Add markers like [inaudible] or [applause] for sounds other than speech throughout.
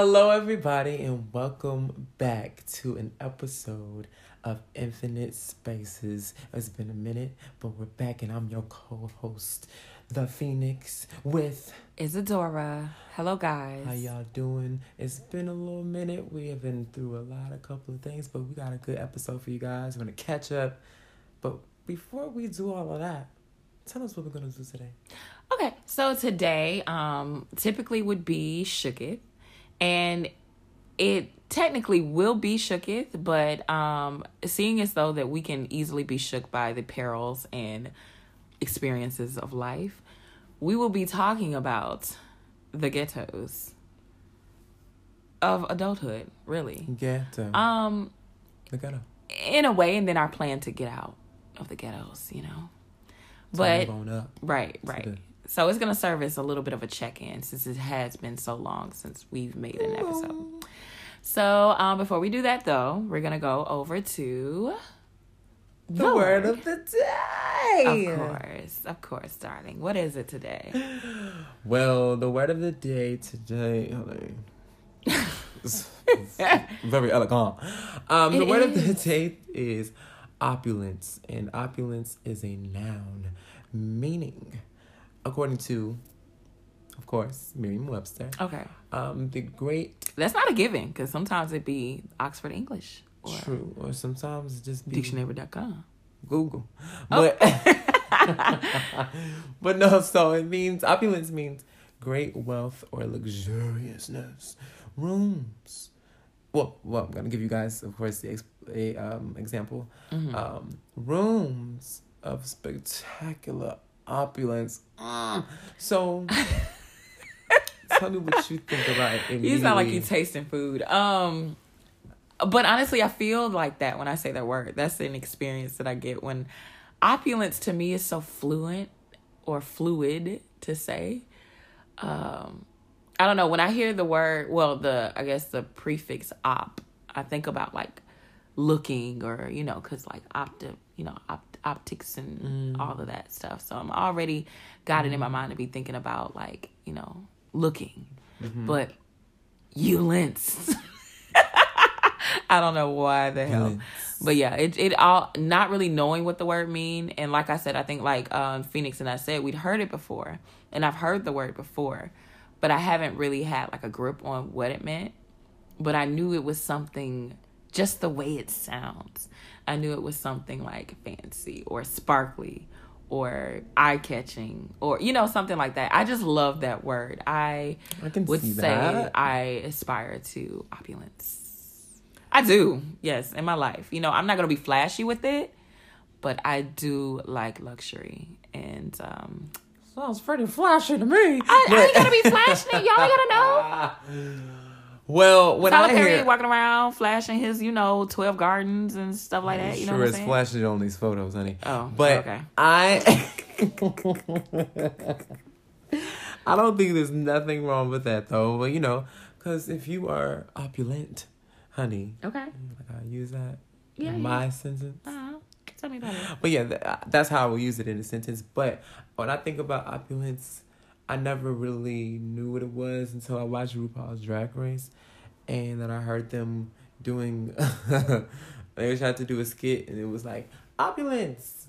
Hello, everybody, and welcome back to an episode of Infinite Spaces. It's been a minute, but we're back, and I'm your co host, The Phoenix, with Isadora. Hello, guys. How y'all doing? It's been a little minute. We have been through a lot, a couple of things, but we got a good episode for you guys. We're going to catch up. But before we do all of that, tell us what we're going to do today. Okay, so today, um, typically would be Shooketh, and it technically will be Shooketh, but um, seeing as though that we can easily be shook by the perils and experiences of life, we will be talking about the ghettos of adulthood, really. Ghetto. Um, the ghetto. in a way, and then our plan to get out of the ghettos, you know. But. Right, right. The- So it's gonna serve as a little bit of a check-in since it has been so long since we've made an episode. So um, before we do that, though, we're gonna go over to The, word of the day. Of course, of course, darling. What is it today? [gasps] Well, the word of the day today. hold on. It's [laughs] very elegant. Um, the word of the day is opulence, and opulence is a noun, meaning, according to, of course, Merriam-Webster, Okay, um, the great that's not a given because sometimes it'd be Oxford English or true, or sometimes it just be dictionary.com. Google. Oh. But [laughs] [laughs] but no, so it means opulence means great wealth or luxuriousness. Rooms. Well, well, I'm gonna give you guys, of course, the ex- a um, example. Mhm. Um, rooms of spectacular opulence. Mm. So, tell me what you think about it. [laughs] You sound like you tasting food. Um, but honestly, I feel like that when I say that word. That's an experience that I get when opulence to me is so fluent or fluid to say. Um, I don't know when I hear the word. Well, the I guess the prefix op. I think about like looking or you know because like opti you know opt- optics and mm. all of that stuff so i'm already got it in my mm. mind to be thinking about like you know looking mm-hmm. but you lens. [laughs] I don't know why the hell. But yeah, it it all not really knowing what the word mean. And like I said, I think like um Phoenix and I said, we'd heard it before. And I've heard the word before, but I haven't really had like a grip on what it meant. But I knew it was something just the way it sounds. I knew it was something like fancy or sparkly or eye catching or you know something like that. I just love that word. I I would say that. I aspire to opulence. I do, yes, in my life. You know, I'm not gonna be flashy with it, but I do like luxury, and um, Sounds pretty flashy to me. I, I ain't gonna be flashing it. Y'all gotta know. [laughs] [laughs] Well, when Tyler I Perry hear, walking around flashing his, you know, twelve gardens and stuff like that. You know sure what I'm it's saying? flashing on these photos, honey. Oh, but okay. I, [laughs] I don't think there's nothing wrong with that though. But you know, because if you are opulent, honey, Okay. like I use that Yeah, in yeah. my sentence. Uh-huh. Tell me about it. But yeah, th- that's how I will use it in a sentence. But when I think about opulence, I never really knew what it was until I watched RuPaul's Drag Race, and then I heard them doing. [laughs] they tried to do a skit, and it was like opulence.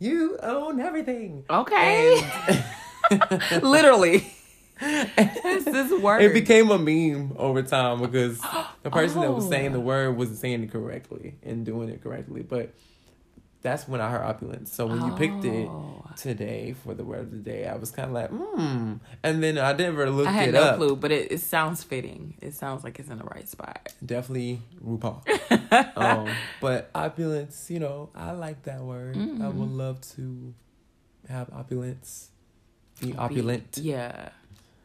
You own everything. Okay. And [laughs] Literally. That's [laughs] this word. it became a meme over time because the person that was Oh. saying the [gasps] oh. word wasn't saying it correctly and doing it correctly. But that's when I heard opulence. So when you picked it Oh. today for the word of the day, I was kind of like, hmm. And then I never looked it up. I had it no up. clue, but it, it sounds fitting. It sounds like it's in the right spot. Definitely RuPaul. [laughs] um, but opulence, you know, I like that word. I Mm-hmm. would love to have opulence. Be opulent. Be- yeah.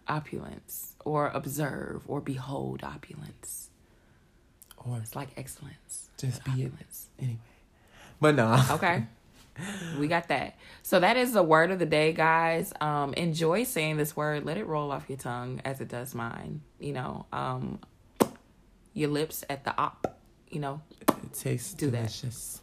Opulence. Or observe or behold opulence. Or It's like excellence. just be it. Anyway. But no. Okay. we got that. So that is the word of the day, guys. Um, enjoy saying this word. Let it roll off your tongue as it does mine. You know, um, your lips at the op. You know, It tastes Do that. delicious.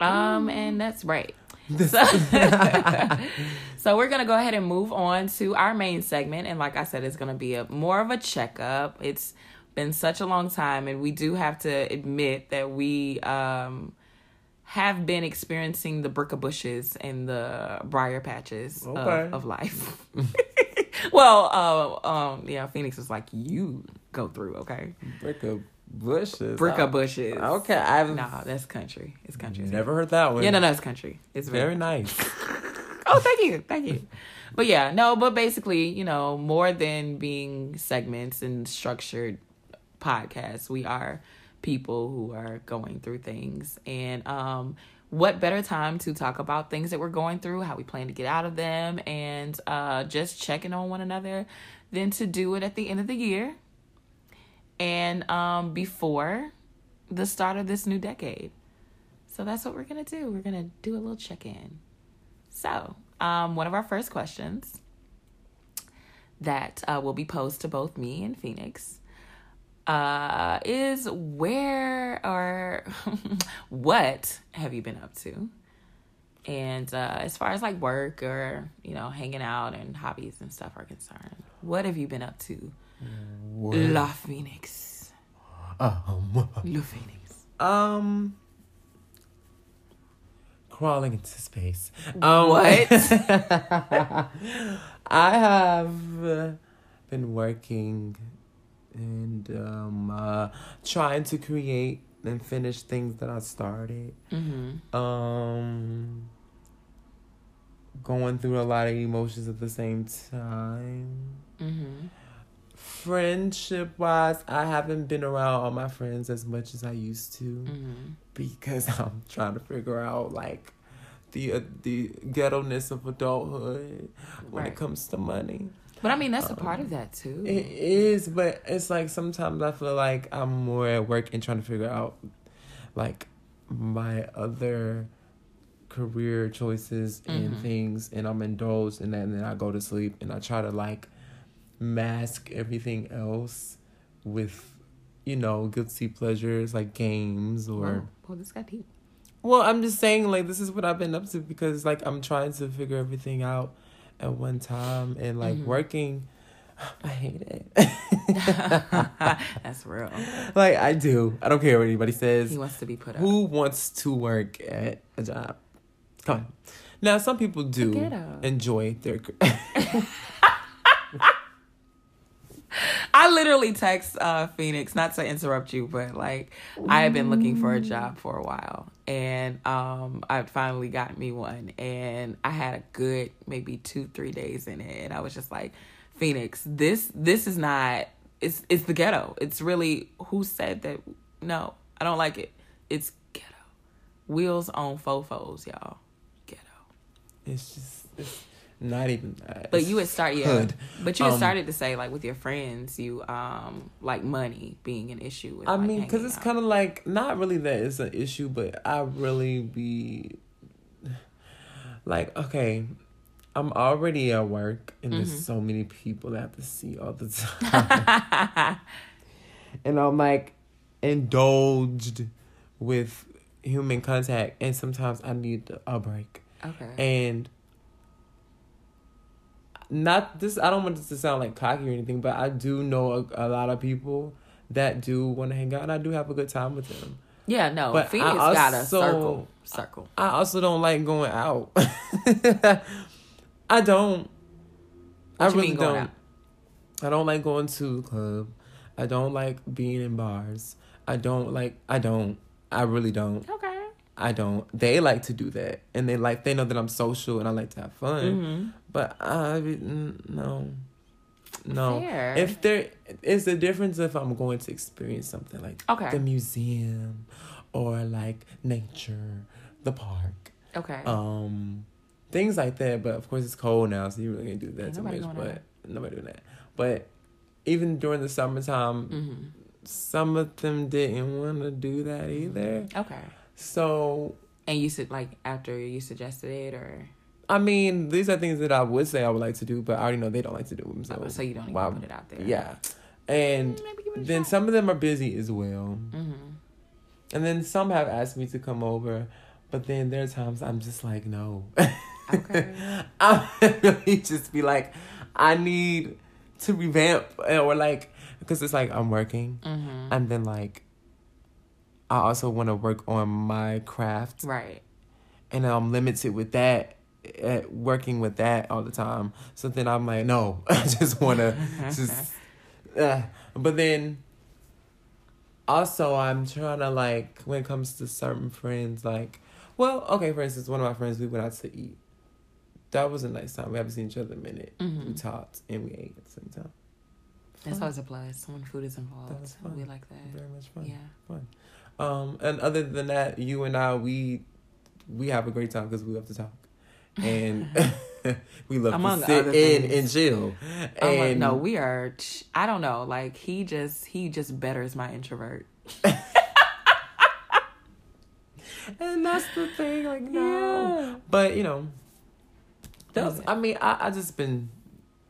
um, and that's right. So, [laughs] so we're gonna go ahead and move on to our main segment, and like I said, it's gonna be a more of a checkup. It's been such a long time, and we do have to admit that we um have been experiencing the bricker bushes and the briar patches Okay. of, of life. [laughs] well, uh, um, yeah, Phoenix was like, "You go through, okay." Brick of bushes. Bricker Oh, bushes. Okay, I've Nah, that's country. It's country. never heard that one. Yeah, no, no, it's country. It's very, Very nice. [laughs] Oh, thank you, thank you. But yeah, no, but basically, you know, more than being segments and structured podcasts, we are people who are going through things, and um, what better time to talk about things that we're going through, how we plan to get out of them, and uh, just checking on one another, than to do it at the end of the year, and um, before the start of this new decade. So that's what we're gonna do. We're gonna do a little check in. So, um, one of our first questions that uh, will be posed to both me and Phoenix uh, is where or [laughs] what have you been up to? And uh, as far as like work or, you know, hanging out and hobbies and stuff are concerned, what have you been up to? La Phoenix. Um, La Phoenix. um, crawling into space. Um, What? [laughs] I have been working and um, uh, trying to create and finish things that I started. Mm-hmm. Um, going through a lot of emotions at the same time. Mm-hmm. Friendship wise, I haven't been around all my friends as much as I used to Mm-hmm. because [laughs] I'm trying to figure out like the uh, the ghetto ness of adulthood when Right. it comes to money. But I mean, that's a part of that too. It is, but it's like sometimes I feel like I'm more at work and trying to figure out like my other career choices and Mhm. things and I'm indulged in that and then I go to sleep and I try to like mask everything else with you know guilty pleasures like games or Whoa, whoa, this got deep. well, I'm just saying, like, this is what I've been up to because, like, I'm trying to figure everything out at one time and, like, Mhm. working. [sighs] I hate it. [laughs] That's real. [laughs] like, I do. I don't care what anybody says. He wants to be put up. Who wants to work at a job? Come on. Now, some people do enjoy their. [laughs] I literally text uh, Phoenix, not to interrupt you, but like I have been looking for a job for a while, and um, I finally got me one, and I had a good maybe two, three days in it, and I was just like, Phoenix, this this is not. It's it's the ghetto. It's really who said that? No, I don't like it. It's ghetto. Wheels on fofos, y'all. Ghetto. it's just. It's not even that. But you had started, yeah. hood. But you had Um, started to say like with your friends, you um like money being an issue. With, I like, mean, because it's kind of like not really that it's an issue, but I really be like, okay, I'm already at work, and Mhm. there's so many people that I have to see all the [laughs] time, and I'm like indulged with human contact, and sometimes I need a break, okay. and. Not this. I don't want this to sound like cocky or anything, but I do know a, a lot of people that do want to hang out, and I do have a good time with them. yeah, no. but Phoenix I got a also- circle. Circle. I also don't like going out. [laughs] I don't. I What you really don't. out? I don't like going to the club. I don't like being in bars. I don't like. I don't. I really don't. Okay. I don't. They like to do that, and they like. They know that I'm social and I like to have fun. Mm-hmm. But I no, no. Fair. If there is a difference if I'm going to experience something like Okay. the museum or like nature, the park, Okay. um, things like that. But of course, it's cold now, so you really can't do that Ain't too much. But nobody doing that. But even during the summertime, mm-hmm. some of them didn't want to do that either. Okay. So And you said like after you suggested it, or I mean, these are things that I would say I would like to do, but I already know they don't like to do them. So, oh, so you don't even why- put it out there. Yeah. And Mm, Maybe give it a then some of them are busy as well. Mm-hmm. And then some have asked me to come over, But then there are times I'm just like, no. Okay. [laughs] I really just be like, I need to revamp or like, because it's like I'm working, Mm-hmm. and then like, I also want to work on my craft, Right. and I'm limited with that, at working with that all the time. So then I'm like, no, [laughs] I just want to [laughs] just, uh, but then. Also, I'm trying to like when it comes to certain friends, like, well, okay, for instance, one of my friends, we went out to eat. That was a nice time. We haven't seen each other in a minute. We Mhm. talked and we ate at the same time. That's Fun. always a plus when food is involved. Fun. We like that. Very much fun. Yeah. Um, and other than that, you and I, we we have a great time because we love to talk, and [laughs] we love Among to sit in things. and chill. Like, And no, we are. ch- I don't know. Like he just he just betters my introvert. [laughs] and that's the thing. Like no, Yeah. but you know, that's. I mean, I I just been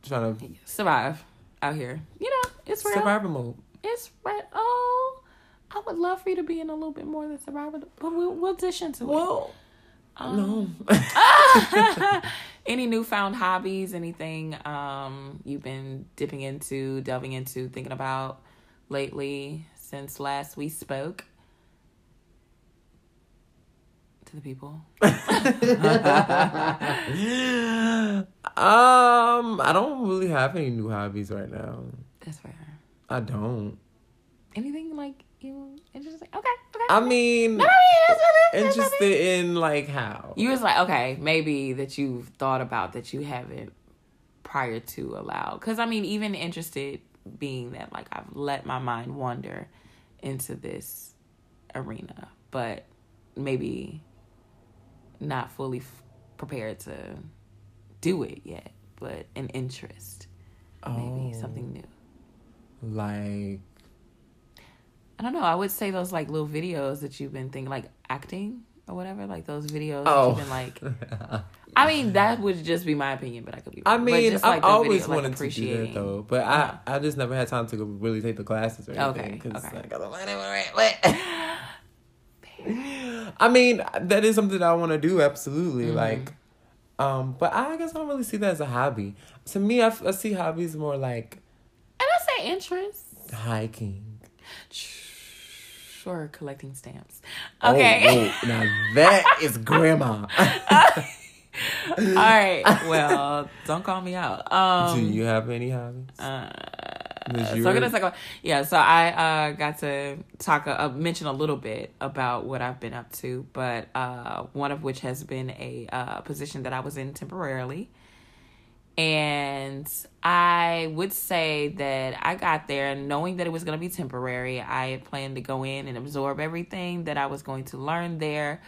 trying to Survive out here. You know, it's real. survival mode. It's right. Oh, I would love for you to be in a little bit more than survivor, but we'll we'll dish into it. Well, Um, no. [laughs] Any newfound hobbies? Anything um you've been dipping into, delving into, thinking about lately since last we spoke? To the people. [laughs] um, I don't really have any new hobbies right now. That's fair. I don't. Anything like you interesting? Okay, okay. I mean, No, I interested in like how. You was like, okay, maybe that you've thought about that you haven't prior to allow. Because I mean, even interested being that like I've let my mind wander into this arena, but maybe not fully f- prepared to do it yet. But an interest, maybe Oh, something new. like I don't know. I would say those like little videos that you've been thinking, like acting or whatever, like those videos Oh. that you've been like. [laughs] I mean, that would just be my opinion, but I could be. I wrong. But mean, just, I've like, the always video, like, wanted to do that though, but I I just never had time to really take the classes or Okay, anything. 'cause, okay. like, I. [laughs] I mean, that is something I want to do. Absolutely, Mhm. like, um, but I guess I don't really see that as a hobby. To me, I see hobbies more like And I say interest. hiking. Sure, collecting stamps. Oh, Okay. whoa, [laughs] now that is grandma. [laughs] [laughs] All right. Well, don't call me out. Um, do you have any hobbies? Uh, so we're gonna talk about yeah. So I uh, got to talk uh, mention a little bit about what I've been up to, but uh, one of which has been a uh, position that I was in temporarily, and I would say that I got there knowing that it was gonna be temporary. I had planned to go in and absorb everything that I was going to learn there.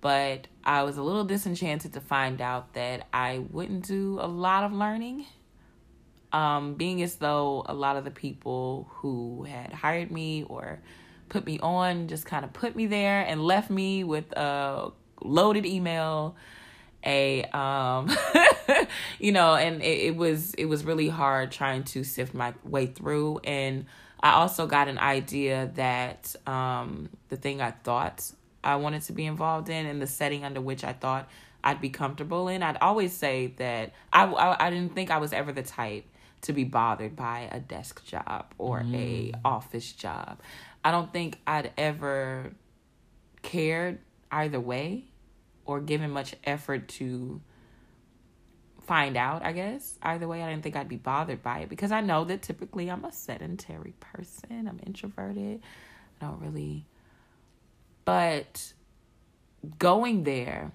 But I was a little disenchanted to find out that I wouldn't do a lot of learning um, being as though a lot of the people who had hired me or put me on just kind of put me there and left me with a loaded email a um [laughs] you know and it, it was it was really hard trying to sift my way through. And i also got an idea that um the thing i thought i wanted to be involved in and the setting under which i thought i'd be comfortable in i'd always say that i i, I didn't think i was ever the type to be bothered by a desk job or a office job. I don't think i'd ever cared either way or given much effort to find out, I guess. Either way, I didn't think I'd be bothered by it because I know that typically I'm a sedentary person. I'm introverted. I don't really. But going there,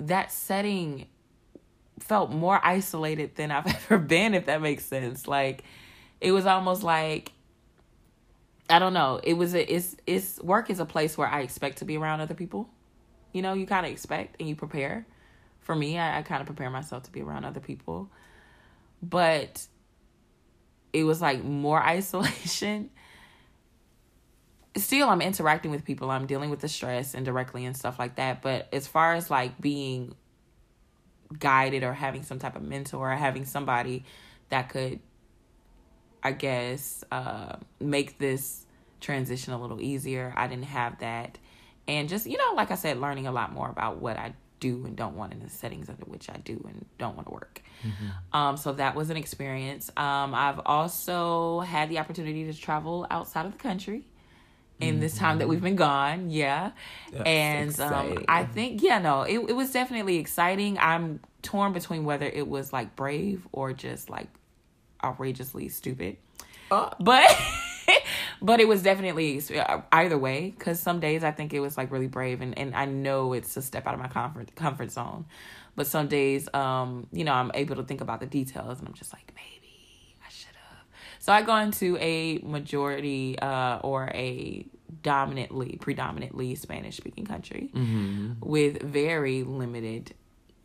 that setting felt more isolated than I've [laughs] ever been, if that makes sense. Like, it was almost like I don't know. It was a it's it's work is a place where I expect to be around other people. You know, you kind of expect and you prepare. For me, I, I kind of prepare myself to be around other people, but it was like more [laughs] isolation. Still, I'm interacting with people. I'm dealing with the stress indirectly and stuff like that. But as far as like being guided or having some type of mentor or having somebody that could I guess, uh, make this transition a little easier. I didn't have that. And just you know, like I said, learning a lot more about what I do and don't want in the settings under which I do and don't want to work. Mm-hmm. Um, so that was an experience. Um, I've also had the opportunity to travel outside of the country in this time that we've been gone. Yeah. That's and um. I think, yeah, no, it, it was definitely exciting. I'm torn between whether it was like brave or just like outrageously stupid. Uh, But. [laughs] But it was definitely uh, either way because some days I think it was like really brave and, and I know it's a step out of my comfort comfort zone, but some days um you know I'm able to think about the details and I'm just like maybe I should have. So I go into a majority uh or a dominantly predominantly Spanish speaking country with very limited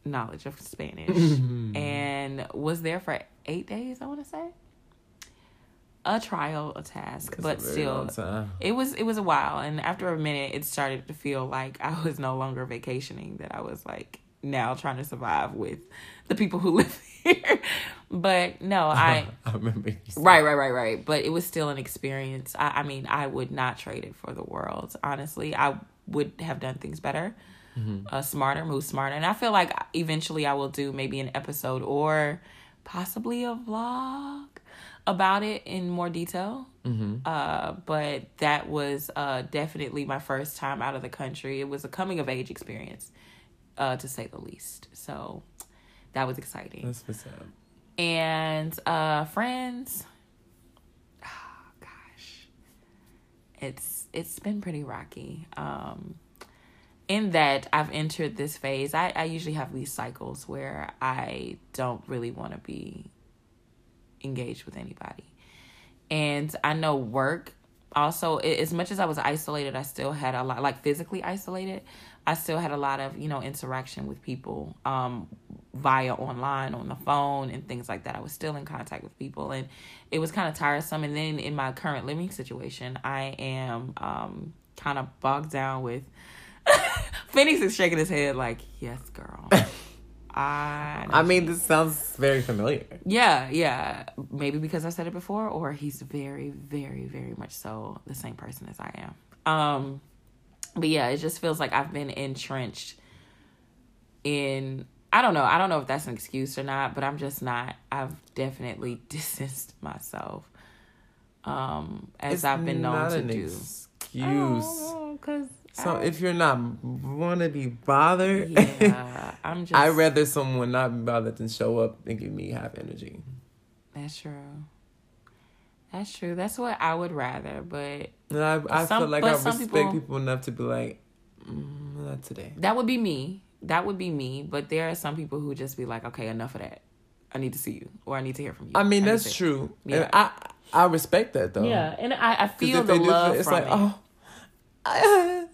knowledge of Spanish. And was there for eight days I want to say a trial a task That's but a still it was it was a while. And after a minute it started to feel like i was no longer vacationing that i was like now trying to survive with the people who [laughs] live here. But no [laughs] i I remember. Right right right right. But it was still an experience. I, I mean i would not trade it for the world honestly. I would have done things better uh, smarter move smarter. And i feel like eventually i will do maybe an episode or possibly a vlog about it in more detail uh, but that was uh, definitely my first time out of the country. It was a coming of age experience, uh, to say the least. So that was exciting. That's what's up. And uh, friends, oh, [sighs] gosh, it's it's been pretty rocky. Um, in that I've entered this phase, I, I usually have these cycles where I don't really want to be engaged with anybody. And I know work also as much as I was isolated, I still had a lot like physically isolated. I still had a lot of, you know, interaction with people um via online on the phone and things like that. I was still in contact with people and it was kind of tiresome and then in my current living situation, I am um kind of bogged down with [laughs] Phoenix is shaking his head like, "Yes, girl." [laughs] I I mean, this sounds very familiar. yeah, yeah. Maybe because I said it before, or he's very, very, very much so the same person as I am. Um, but yeah, it just feels like I've been entrenched in. I don't know. I don't know if that's an excuse or not, but I'm just not. I've definitely [laughs] distanced myself. Um, as It's I've been known to do. excuse. Because So if you're not want to be bothered, yeah, [laughs] I'm just. I'd rather someone not be bothered than show up and give me half energy. That's true. That's true. That's what I would rather, but And I, I Some- feel like I respect people- people, enough to be like, mm, not today. That would be me. That would be me. But there are some people who just be like, okay, enough of that. I need to see you, or I need to hear from you. I mean, need that's true. Yeah. And I I respect that though. Yeah, and I, I feel the they do love it's like, it. oh, I,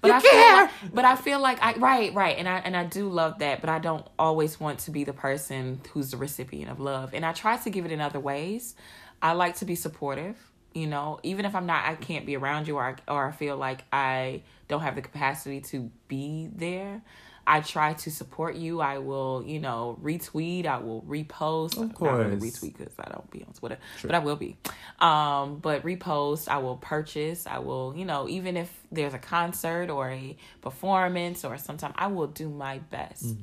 but you I feel care. like, but I feel like I right, right, and I and I do love that, but I don't always want to be the person who's the recipient of love, and I try to give it in other ways. I like to be supportive, you know, even if I'm not, I can't be around you, or I, or I feel like I don't have the capacity to be there. I try to support you. I will, you know, retweet. I will repost. Of Not really course. retweet because I don't be on Twitter, but I will be. Um, but repost. I will purchase. I will, you know, even if there's a concert or a performance or sometimes I will do my best.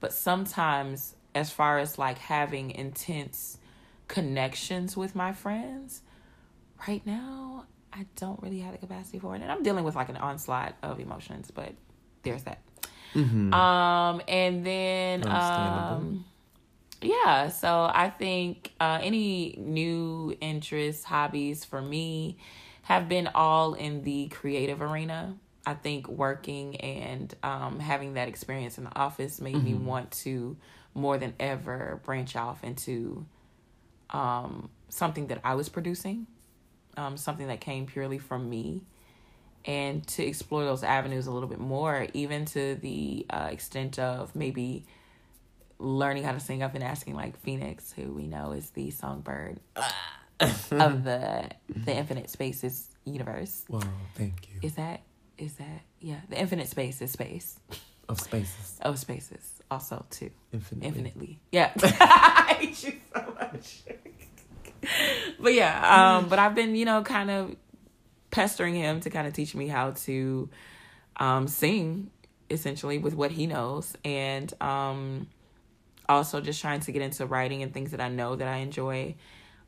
But sometimes, as far as like having intense connections with my friends, right now I don't really have the capacity for it, and I'm dealing with like an onslaught of emotions. But there's that. Um, and then um, yeah. So I think uh, any new interests, hobbies for me have been all in the creative arena. I think working and um, having that experience in the office made me want to more than ever branch off into um, something that I was producing, um, something that came purely from me, and to explore those avenues a little bit more, even to the uh, extent of maybe learning how to sing. I've been asking like Phoenix, who we know is the songbird of the [laughs] the Infinite Spaces universe. Wow, thank you. Is that is that yeah? The Infinite Space is space. Of spaces, Of spaces also too. infinitely. Infinitely. Yeah. [laughs] I hate you so much. [laughs] but yeah, um, but I've been, you know, kind of pestering him to kind of teach me how to um, sing essentially with what he knows, and um, also just trying to get into writing and things that I know that I enjoy.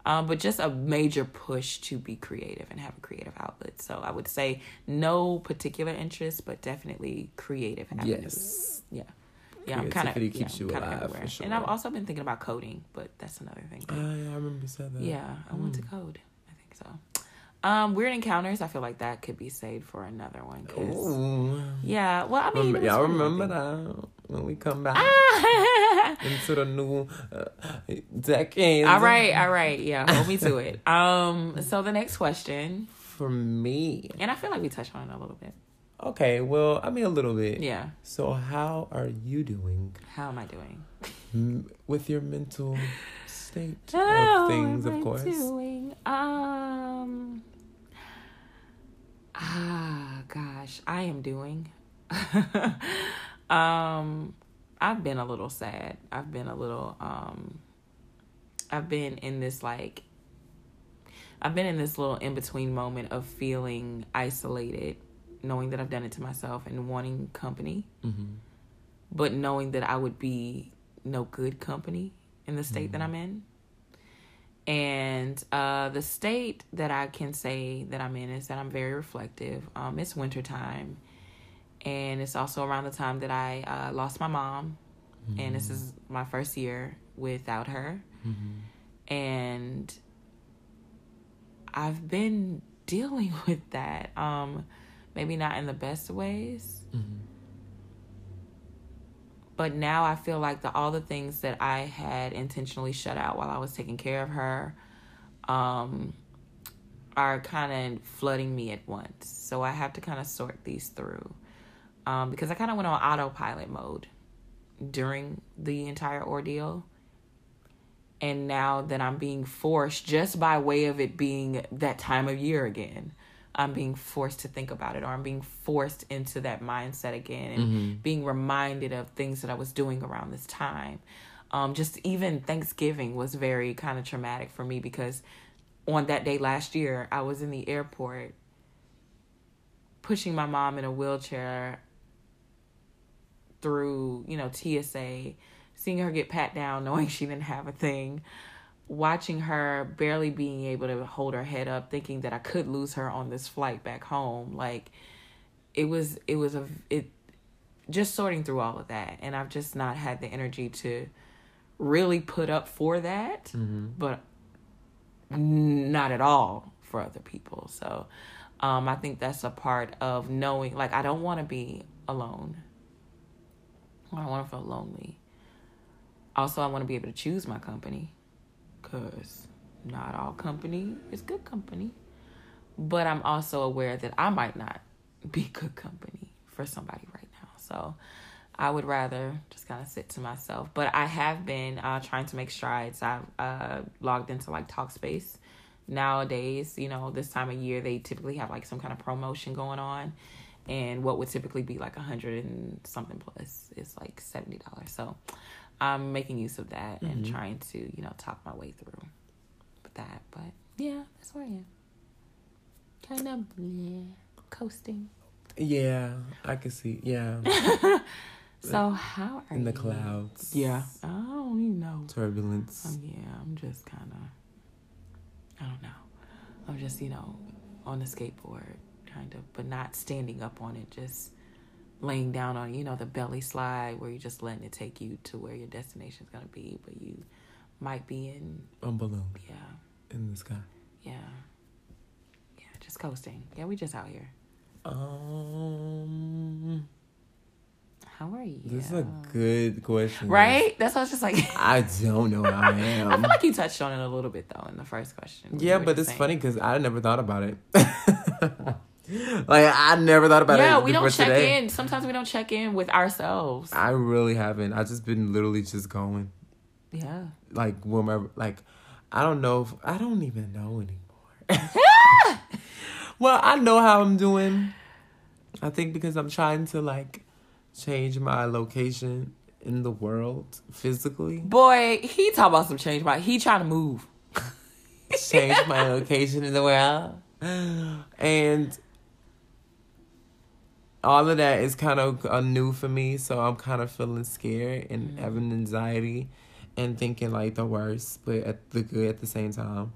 Um, but just a major push to be creative and have a creative outlet. So I would say no particular interest, but definitely creative avenues. Yes. Yeah. Yeah, I'm kind of Creativity keeps you alive, for And I've also been thinking about coding, but that's another thing. Yeah, I remember you said that. Yeah, I want Hmm. to code. I think so. Um, weird encounters. I feel like that could be saved for another one. 'cause- yeah. Well, I mean, Remember, y'all remember that when we come back Ah! [laughs] into the new uh, decade. all right, all right. Yeah, hold me to it. [laughs] Um, so the next question, For me. and I feel like we touched on it a little bit. Okay, well, I mean a little bit. Yeah. So how are you doing How am I doing? m- with your mental state How of things, of course? Doing? Um. Ah, gosh, I am doing. [laughs] um, I've been a little sad. I've been a little. Um, I've been in this like. I've been in this little in between moment of feeling isolated, knowing that I've done it to myself and wanting company, Mm-hmm. but knowing that I would be no good company in the state that I'm in. And uh, the state that I can say that I'm in is that I'm very reflective. Um, it's wintertime. And it's also around the time that I uh, lost my mom. And this is my first year without her. Mm-hmm. And I've been dealing [laughs] with that. Um, maybe not in the best ways. Mm-hmm. But now I feel like the all the things that I had intentionally shut out while I was taking care of her um are kind of flooding me at once. So I have to kind of sort these through. Um because I kind of went on autopilot mode during the entire ordeal. And now that I'm being forced just by way of it being that time of year again, I'm being forced to think about it or I'm being forced into that mindset again and being reminded of things that I was doing around this time. Um, just even Thanksgiving was very kind of traumatic for me because on that day last year, I was in the airport pushing my mom in a wheelchair through, you know, TSA, seeing her get pat down, [laughs] knowing she didn't have a thing, watching her barely being able to hold her head up, thinking that I could lose her on this flight back home. Like it was it was a it just sorting through all of that and I've just not had the energy to really put up for that, Mm-hmm. but not at all for other people. So um I think that's a part of knowing like I don't want to be alone. I don't want to feel lonely. Also, I want to be able to choose my company because not all company is good company. But I'm also aware that I might not [laughs] be good company for somebody right now. So I would rather just kind of sit to myself. But I have been uh, trying to make strides. I've uh, logged into like Talkspace nowadays. You know, this time of year, they typically have like some kind of promotion going on. And what would typically be like a hundred and something plus is like seventy dollars. So I'm making use of that and trying to, you know, talk my way through with that. But yeah, that's where I am. Kind of bleh, coasting. Yeah, I can see. Yeah, [laughs] So how are you? in the you? clouds. Yeah, I don't even know. Turbulence. Um, yeah, I'm just kind of, I don't know. I'm just, you know, on the skateboard, kind of, but not standing up on it, just laying down on, you know, the belly slide where you're just letting it take you to where your destination is going to be, but you might be in, A balloon yeah, in the sky. yeah, yeah, just coasting. Yeah, we just out here. Um, How are you? this is a good question. Right? That's what I was just like. [laughs] I don't know how I [laughs] I am. feel like you touched on it a little bit though in the first question. Yeah, but it's saying- funny because I never thought about it. [laughs] like I never thought about it. yeah, we don't check today. in. Sometimes we don't check in with ourselves. I really haven't. I just been literally just going. Yeah. Like whenever, like I don't know. If, I don't even know anymore. [laughs] [laughs] well, I know how I'm doing. I think because I'm trying to like change my location in the world physically. Boy, he talk about some change, right? He trying to move. [laughs] change my location in the world. And all of that is kind of uh, new for me, so I'm kind of feeling scared and Mhm. having anxiety and thinking like the worst, but at the good at the same time.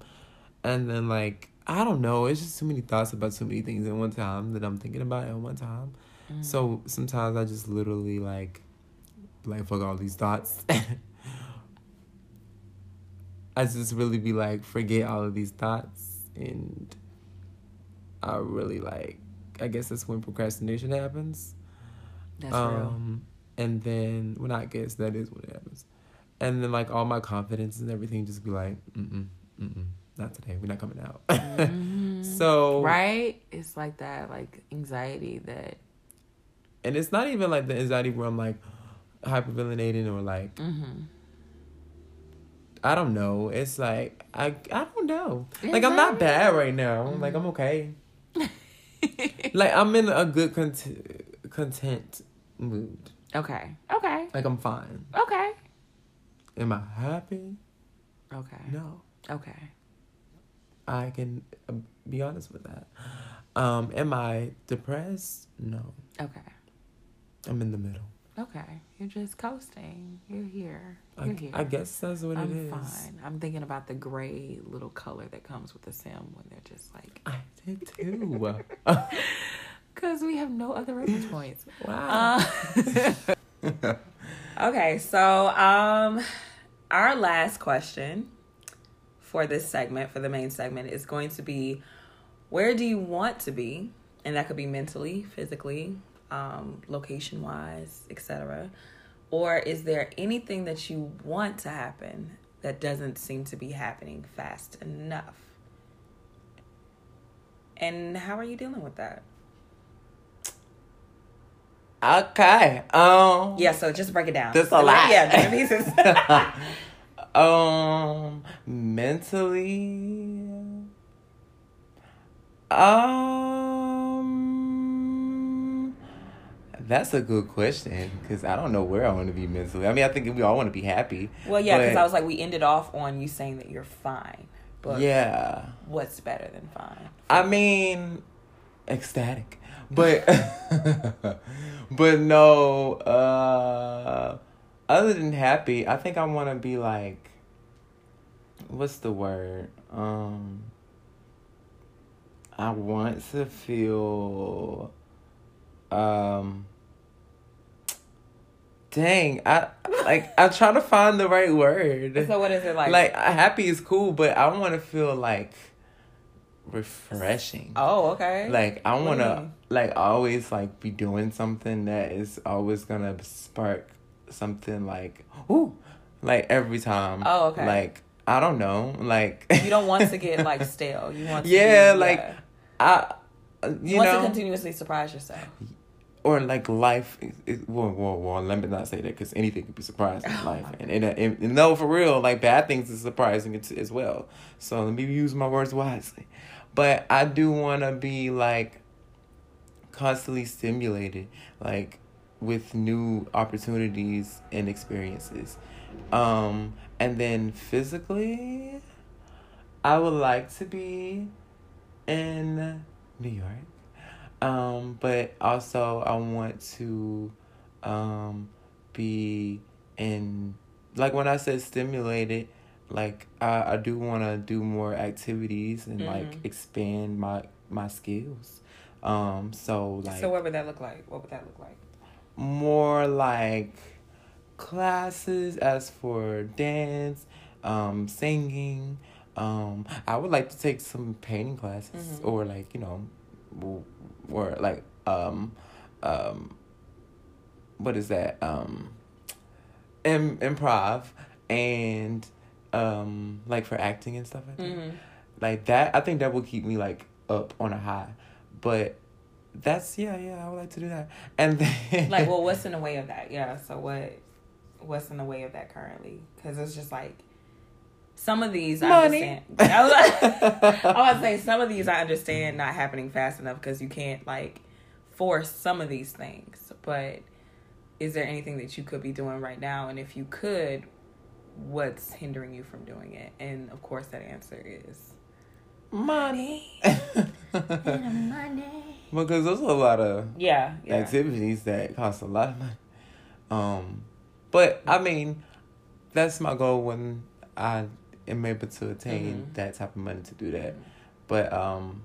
And then like I don't know, it's just too many thoughts about too many things at one time that I'm thinking about at one time. Mm. So sometimes I just literally like like fuck all these thoughts. [laughs] I just really be like forget all of these thoughts and I really like I guess that's when procrastination happens. that's real. Um and then well not guess that is when it happens. And then like all my confidence and everything just be like, mm mm, mm mm, not today, we're not coming out. [laughs] Mhm. so right, it's like that, like anxiety that. and it's not even like the anxiety where I'm like hyperventilating or like Mm-hmm. I don't know. It's like I I don't know. Like I'm not bad right now. Like I'm okay. [laughs] [laughs] Like I'm in a good content content mood. okay. Okay. Like I'm fine. Okay. Am I happy? Okay. No. Okay. I can uh, be honest with that. Um, am I depressed? No. Okay. I'm in the middle. Okay. You're just coasting. You're here. I, You're here. I guess that's what I'm it is. fine. I'm thinking about the gray little color that comes with the sim when they're just like, I did too. [laughs] [laughs] because we have no other reference points. [laughs] wow. Uh, okay, so um, our last question for this segment, for the main segment, is going to be, where do you want to be? And that could be mentally, physically, um, location wise, etc. Or is there anything that you want to happen that doesn't seem to be happening fast enough? And how are you dealing with that? okay. Um. Yeah, so just break it down. That's a lot. Yeah, pieces. [laughs] um. Mentally. Um. That's a good question because I don't know where I want to be mentally. I mean, I think we all want to be happy. well, yeah, because I was like, we ended off on you saying that you're fine. But yeah. what's better than fine? I mean, ecstatic, but [laughs] but no. Uh, other than happy, I think I want to be like, what's the word? Um, I want to feel. Um. Dang, I like I try to find the right word So what is it like? like happy is cool, but I want to feel like refreshing. oh, okay. Like I want to like always like be doing something that is always gonna spark something like ooh, like every time. Oh, okay. Like I don't know, like you don't want to get like [laughs] stale. You want to Yeah, be, like, yeah. I uh, you, you want know to continuously surprise yourself. Or like life is, is well, well, well, let me not say that because anything could be surprising in Oh, life, and, and, and, and no, for real, like bad things is surprising as, as well. So let me use my words wisely, but I do want to be like constantly stimulated, like with new opportunities and experiences, um, and then physically, I would like to be in New York. Um, but also I want to um be in like when I said stimulated, like I, I do wanna do more activities and like Mhm. expand my my skills. Um so like so what would that look like? What would that look like? more like classes as for dance, um, singing. Um, I would like to take some painting classes Mhm. or like you know, w- or like um, um, what is that? Um, Im- improv and um, like for acting and stuff like that. Mm-hmm. Like that, I think that will keep me like up on a high. But that's yeah, yeah. I would like to do that. And [laughs] then Like, well, what's in the way of that? Yeah. So what? What's in the way of that currently? Because it's just like some of these I Money. understand. [laughs] I was, like, I was say some of these I understand not happening fast enough because you can't like force some of these things. But is there anything that you could be doing right now? And if you could, what's hindering you from doing it? And of course, that answer is money. money. [laughs] because those are a lot of Yeah, yeah. activities that cost a lot of money. Um, but I mean, that's my goal when I am able to attain Mhm. that type of money to do that. But um,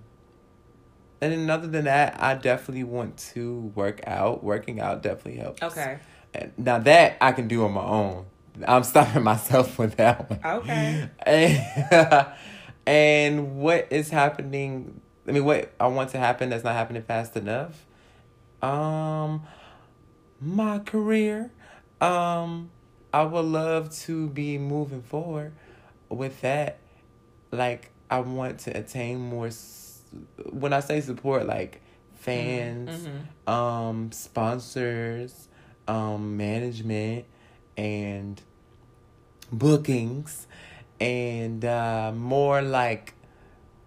and then other than that, I definitely want to work out. Working out definitely helps. Okay. And now that I can do on my own. I'm stopping [laughs] myself with that one. Okay. And, [laughs] and what is happening? I mean, what I want to happen that's not happening fast enough. Um, my career. Um, I would love to be moving forward with that. Like, I want to attain more. When I say support, like fans, Mhm. um, sponsors, um, management, and bookings, and uh, more like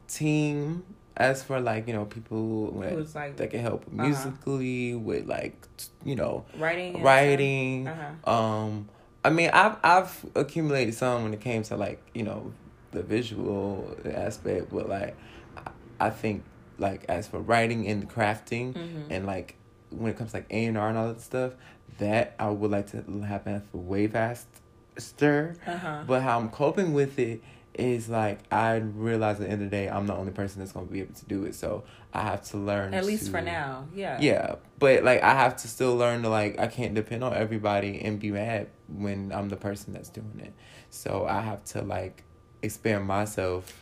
team. As for like you know people with, like that can help uh-huh. musically with like you know writing? writing. Uh-huh. Um, I mean, I've I've accumulated some when it came to like you know the visual aspect, but like I- think like as for writing and crafting Mhm. and like when it comes to, like A and R and all that stuff, that I would like to happen way faster. Uh-huh. But how I'm coping with it is like I realize at the end of the day I'm the only person that's gonna be able to do it. So I have to learn At least to- for now. Yeah. yeah, but like I have to still learn to like I can't depend on everybody and be mad when I'm the person that's doing it. So I have to like expand myself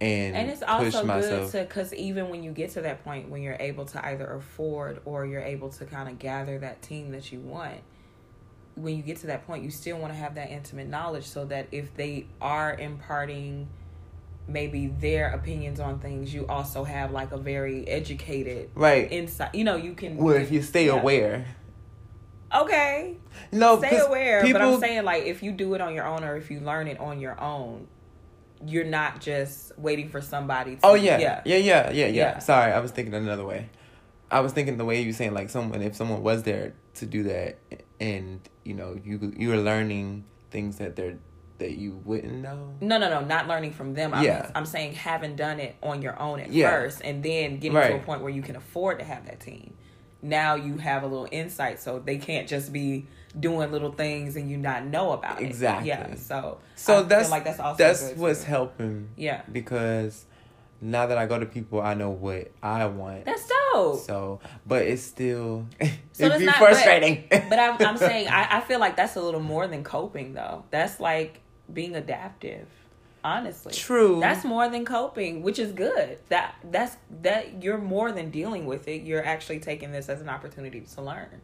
and And it's push also myself. good to because even when you get to that point when you're able to either afford or you're able to kind of gather that team that you want, when you get to that point, you still want to have that intimate knowledge so that if they are imparting maybe their opinions on things, you also have like a very educated right. insight. You know, you can. well, if you stay yeah. aware. Okay. No, stay aware, people, but I'm saying like if you do it on your own or if you learn it on your own, you're not just waiting for somebody to Oh yeah. yeah. yeah, yeah, yeah, yeah, Yeah. Sorry, I was thinking another way. I was thinking the way you saying like someone if someone was there to do that and you know you you're learning things that they're that you wouldn't know. No, no, no, not learning from them. I'm, Yeah. I'm saying having done it on your own at Yeah. first and then getting to a point where you can afford to have that team. Now you have a little insight so they can't just be doing little things and you not know about it. Exactly. Yeah. So So I that's like that's also that's what's too. helping Yeah. because now that I go to people, I know what I want. That's dope. So, but it's still [laughs] So it'd be not- frustrating. [laughs] but I'm, I'm saying I, I feel like that's a little more than coping though. That's like being adaptive. Honestly. True. That's more than coping, which is good. That that's that you're more than dealing with it. You're actually taking this as an opportunity to learn.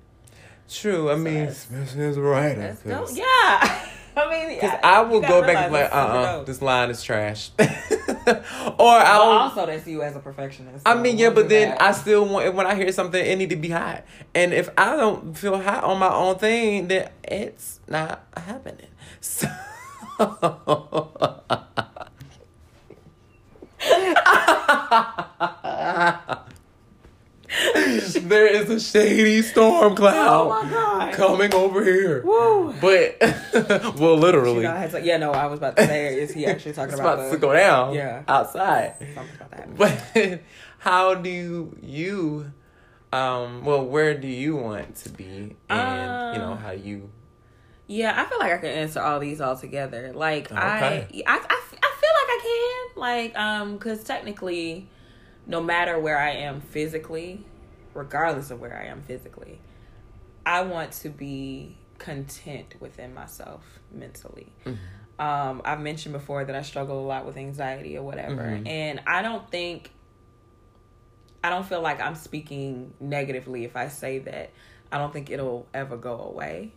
true. I mean, this is as a writer. That's 'cause- dope. Yeah. [laughs] I mean, Because I, I will go back and be like, uh it's super uh this line is trash. [laughs] or I'll. also, that's you as a perfectionist. I mean, yeah, but then that. I still want when I hear something, it need to be hot. And if I don't feel hot on my own thing, then it's not happening. [laughs] So. [laughs] [laughs] there is a shady storm cloud Oh coming over here. Woo. But [laughs] well, literally, to- yeah, no, I was about to say, is he actually talking [laughs] it's about, about the, to go down. Yeah. outside. But how do you, um, well, where do you want to be, and you know Uh, how you? Yeah, I feel like I can answer all these all together. Like I, I, I, I feel like I can. Like um, because technically, no matter where I am physically, regardless of where I am physically, I want to be content within myself mentally. Mm-hmm. Um, I've mentioned before that I struggle a lot with anxiety or whatever, Mhm. and I don't think. I don't feel like I'm speaking negatively if I say that I don't think it'll ever go away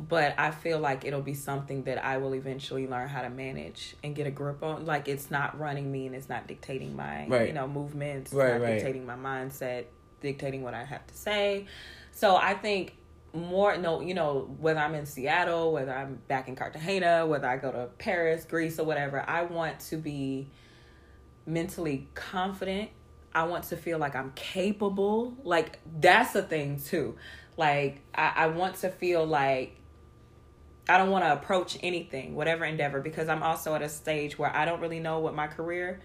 but I feel like it'll be something that I will eventually learn how to manage and get a grip on. Like it's not running me and it's not dictating my Right. you know movements, Right, not right. dictating my mindset, dictating what I have to say. So I think more no, you know, whether I'm in Seattle, whether I'm back in Cartagena, whether I go to Paris, Greece or whatever, I want to be mentally confident. I want to feel like I'm capable. Like that's a thing too. Like I, I want to feel like I don't want to approach anything, whatever endeavor, because I'm also at a stage where I don't really know what my career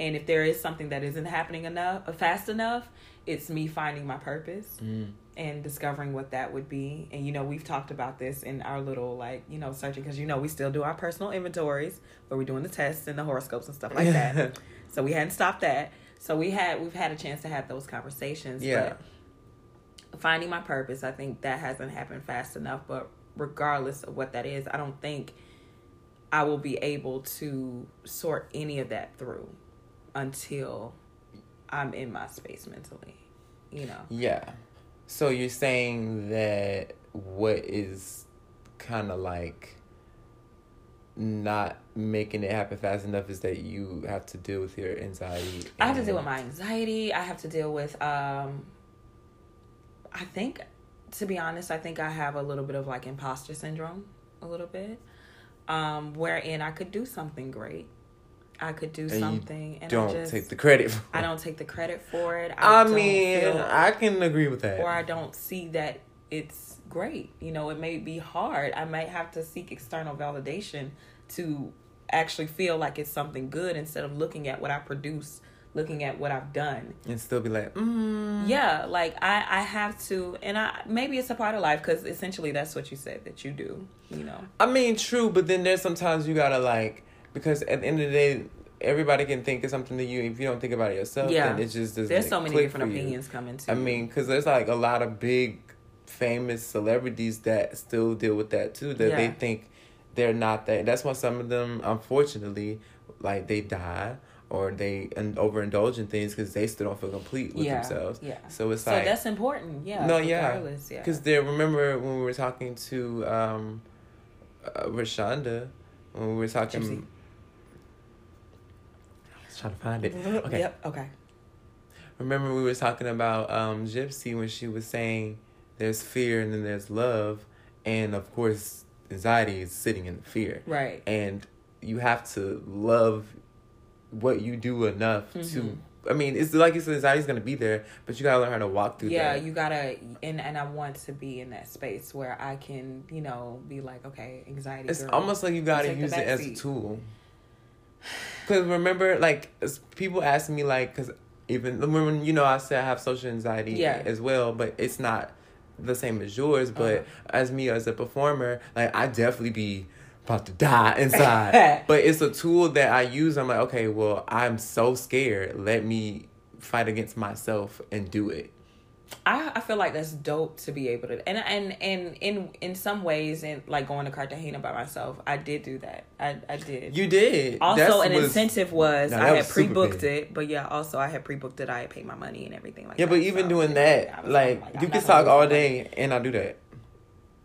and if there is something that isn't happening enough uh, fast enough it's me finding my purpose Mm. and discovering what that would be and you know we've talked about this in our little like you know searching because you know we still do our personal inventories where we're doing the tests and the horoscopes and stuff like that [laughs] so we hadn't stopped that so we had we've had a chance to have those conversations Yeah. but finding my purpose i think that hasn't happened fast enough but regardless of what that is i don't think i will be able to sort any of that through until i'm in my space mentally you know Yeah. So you're saying that what is kind of like not making it happen fast enough is that you have to deal with your anxiety. I have to deal with my anxiety. I have to deal with um I think to be honest, I think I have a little bit of like imposter syndrome a little bit. Um wherein I could do something great. I could do you something and Don't I just take the credit. I don't take the credit for it. I, don't mean, feel- I can agree with that. or I don't see that it's great. You know, it may be hard. I might have to seek external validation to actually feel like it's something good instead of looking at what I produce, looking at what I've done. and still be like, mm. Yeah, like I I have to and I maybe it's a part of life cuz essentially that's what you said that you do, you know. I mean, true, but then there's sometimes you gotta like because at the end of the day, everybody can think of something to you. If you don't think about it yourself, Yeah. then it just doesn't. There's so many different opinions coming to I mean, because there's like a lot of big, famous celebrities that still deal with that too. That they think they're not that. That's why some of them, unfortunately, like they die or they and overindulge in things because they still don't feel complete with yeah. themselves. Yeah. So it's like So like that's important. Yeah. No, yeah. Yeah. because they remember when we were talking to um, uh, Rashonda when we were talking. Gypsy. I was trying to find it. [laughs] Okay. Yep. Okay. Remember we were talking about um, Gypsy when she was saying there's fear and then there's love, and of course anxiety is sitting in the fear, Right. and you have to love what you do enough Mhm. to. I mean, it's like you said, anxiety's gonna be there, but you gotta learn how to walk through yeah that. you gotta and and i want to be in that space where i can you know be like okay anxiety It's girl. almost like you gotta use it as a tool. Cause remember, like people ask me, like, cause even when you know I said I have social anxiety Yeah. as well, but it's not the same as yours. But Uh-huh. as me as a performer, like I definitely be about to die inside. [laughs] but it's a tool that I use. I'm like, okay, well, I'm so scared. Let me fight against myself and do it. I, I feel like that's dope to be able to and and and in in some ways and like going to Cartagena by myself I did do that I I did You did. also That's an was- incentive was No, I had was pre-booked it but yeah also I had pre-booked it I had paid my money and everything like Yeah, that but even So, doing that, was like, oh I'm you can talk all my money. day and I do that.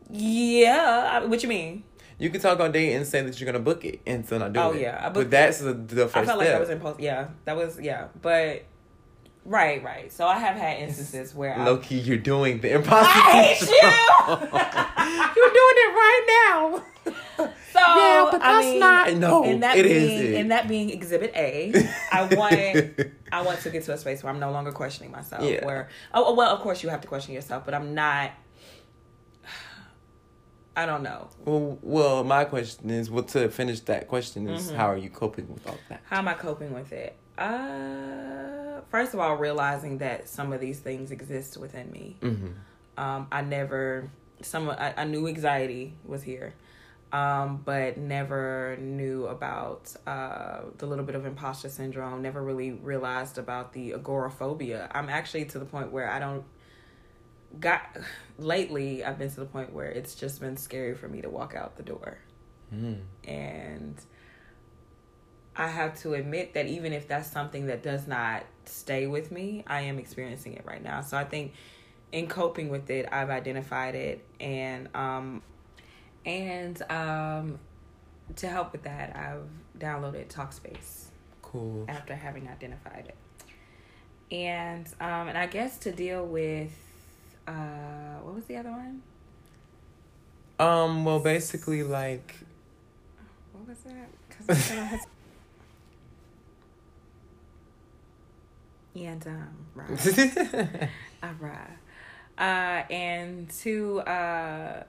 yeah I, what you mean You can talk on date and say that you're gonna book it and still not do Oh, it. Oh yeah, I but that's the, the first I felt like step. that was impulsive yeah that was yeah but right right so I have had instances where I Low key, you're doing the impossible. I [laughs] hate you. [laughs] you're doing it right now. [laughs] So Yeah, but I that's mean, not- no, and that it is being, it. And that being Exhibit A, I want I want to get to a space where I'm no longer questioning myself. Yeah. Where oh, oh well, of course you have to question yourself, but I'm not. I don't know. Well, well, my question is, well, to finish that question is, Mm-hmm. how are you coping with all that? How am I coping with it? Uh, first of all, realizing that some of these things exist within me. Mm-hmm. Um, I never some I, I knew anxiety was here, um, but never knew about uh, the little bit of imposter syndrome. Never really realized about the agoraphobia. I'm actually to the point where I don't got lately. I've been to the point where it's just been scary for me to walk out the door, Mm. and I have to admit that even if that's something that does not stay with me, I am experiencing it right now. So I think in coping with it, I've identified it and um and um to help with that, I've downloaded Talkspace Cool. after having identified it. And um and I guess to deal with uh what was the other one? Um. Well, basically, like, What was that? 'Cause I don't and um right. [laughs] Right. Uh, and to uh,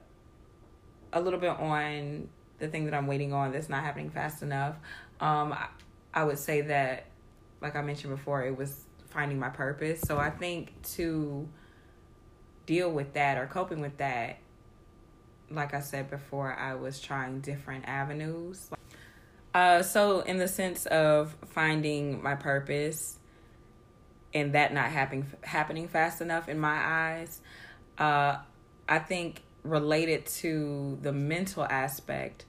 a little bit on the thing that I'm waiting on that's not happening fast enough. Um, I, I would say that like I mentioned before, it was finding my purpose. So I think to deal with that or coping with that, like I said before, I was trying different avenues. Uh, so in the sense of finding my purpose and that not happening happening fast enough in my eyes, uh, I think related to the mental aspect,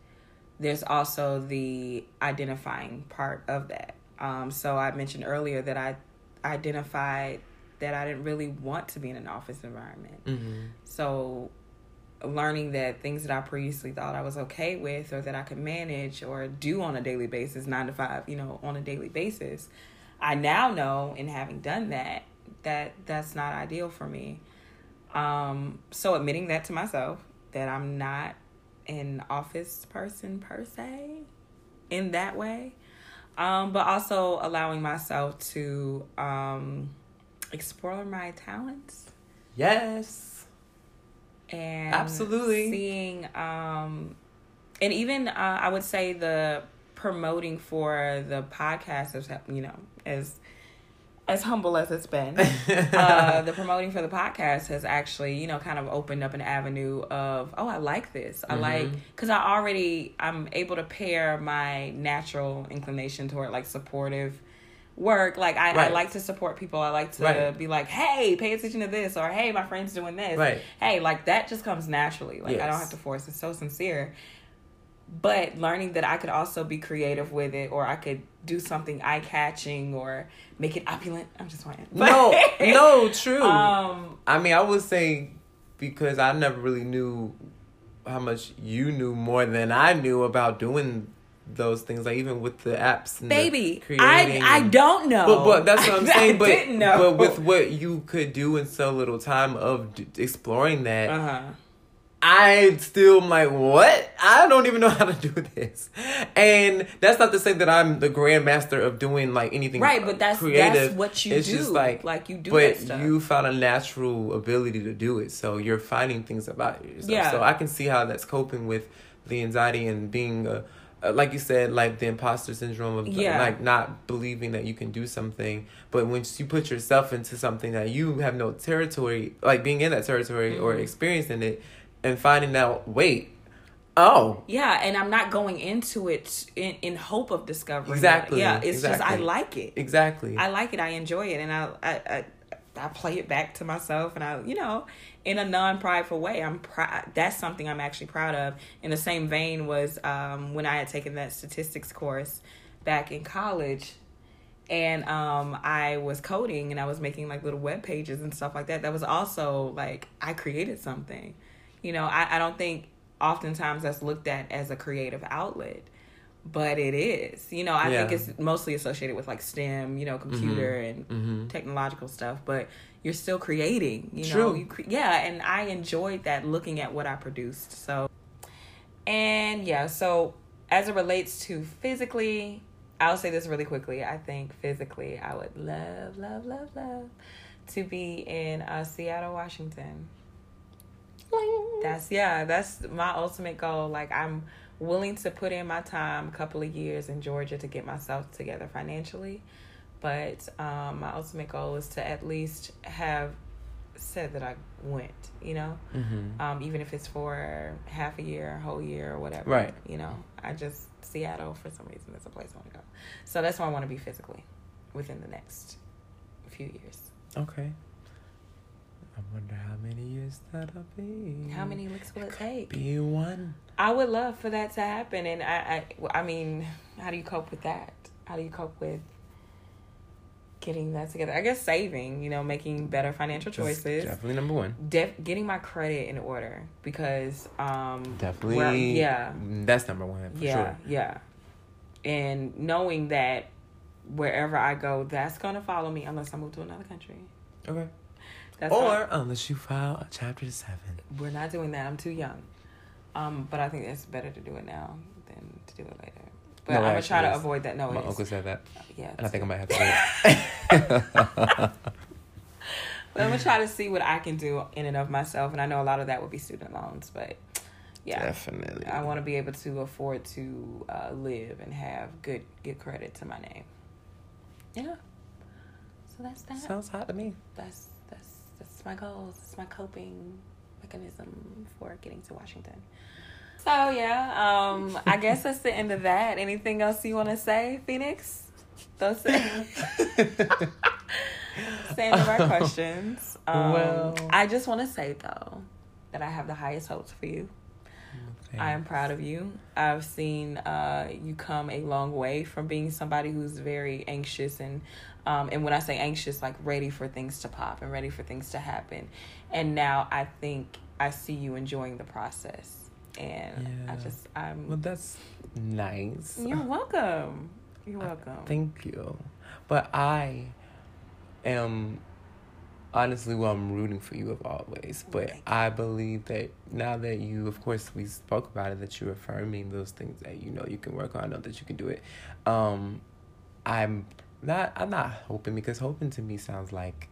there's also the identifying part of that. Um, so I mentioned earlier that I identified that I didn't really want to be in an office environment. Mm-hmm. So learning that things that I previously thought I was okay with or that I could manage or do on a daily basis, nine to five, you know, on a daily basis, I now know in having done that that that's not ideal for me. Um, so admitting that to myself that I'm not an office person per se in that way. Um, but also allowing myself to um, explore my talents Yes. and Absolutely. seeing um and even uh, i would say the promoting for the podcast is you know as as humble as it's been [laughs] uh the promoting for the podcast has actually you know kind of opened up an avenue of oh i like this i like Mhm. because i already i'm able to pair my natural inclination toward like supportive work like I, I like to support people. I like to Right. be like hey pay attention to this or hey my friend's doing this. Right. hey like that just comes naturally. Like i don't have to force. It's so sincere. But learning that i could also be creative with it or i could do something eye-catching or make it opulent. I'm just playing. No, no, [laughs] true. um I mean, I would say because I never really knew how much you knew more than I knew about doing those things, like even with the apps. And the baby i creating i and- don't know But, but that's what I'm [laughs] saying. But didn't know. but with what you could do in so little time of d- exploring that, uh-huh I still am like, what? I don't even know [laughs] how to do this. And that's not to say that I'm the grandmaster of doing like anything right but that's creative. that's what you it's do just like, like you do but that stuff you found a natural ability to do it. So you're finding things about yourself. Yeah. So I can see how that's coping with the anxiety and being a, like you said, like the imposter syndrome of Yeah. like not believing that you can do something. But once you put yourself into something that you have no territory, like being in that territory or Mhm. experiencing it, and finding out, wait, oh, yeah and i'm not going into it in, in hope of discovering it. Exactly, yeah it's just i like it exactly. I like it. I enjoy it, and I I I, I play it back to myself, and I you know in a non prideful way. I'm proud. That's something I'm actually proud of. In the same vein was um, when I had taken that statistics course back in college. And um, I was coding and I was making like little web pages and stuff like that. That was also like I created something. You know, I, I don't think oftentimes that's looked at as a creative outlet but it is. You know, I think it's mostly associated with like STEM, you know, computer and mm-hmm. technological stuff, but you're still creating, you know. You cre- yeah, and I enjoyed that looking at what I produced. So and yeah, so as it relates to physically, I'll say this really quickly. I think physically, I would love, love, love, love to be in uh, Seattle, Washington. That's yeah, that's my ultimate goal. Like I'm willing to put in my time, a couple of years in Georgia to get myself together financially. But um, my ultimate goal is to at least have said that I went, you know, Mm-hmm. um, even if it's for half a year, a whole year, or whatever. Right. You know, I just Seattle for some reason is a place I want to go. So that's where I want to be physically within the next few years. Okay. I wonder how many years that'll be. How many licks will it take? Be one. I would love for that to happen, and I, I, I mean, how do you cope with that? How do you cope with getting that together? I guess saving, you know, making better financial That's choices, Definitely number one. def- getting my credit in order because, um, Definitely. Well, yeah. That's number one for yeah, sure. yeah, and knowing that wherever I go, that's gonna follow me unless I move to another country. Okay. That's or not- unless you file a chapter seven. we're not doing that. I'm too young. Um, but I think it's better to do it now than to do it later. But No, I'm gonna try to avoid that. No, My uncle said that, Yeah, and I think I might have to do it. [laughs] But I'm gonna try to see what I can do in and of myself, and I know a lot of that would be student loans, but yeah, Definitely. I want to be able to afford to uh, live and have good good credit to my name. Yeah. So that's that. Sounds hot to me. that's that's my goals. It's my coping mechanism for getting to Washington. So yeah, um, I guess that's the end of that. Anything else you want to say, Phoenix? Those the [laughs] end of our [laughs] questions. Um, Well- I just want to say though that I have the highest hopes for you. I am proud of you. I've seen uh, you come a long way from being somebody who's very anxious and um, and when I say anxious, like ready for things to pop and ready for things to happen. And now I think I see you enjoying the process, and I just I'm. Well, that's nice. you're [laughs] welcome. You're welcome. Thank you. But I am honestly well I'm rooting for you of always. But I believe that now that you of course we spoke about it that you're affirming those things that you know you can work on, know that you can do it. Um I'm not I'm not hoping because hoping to me sounds like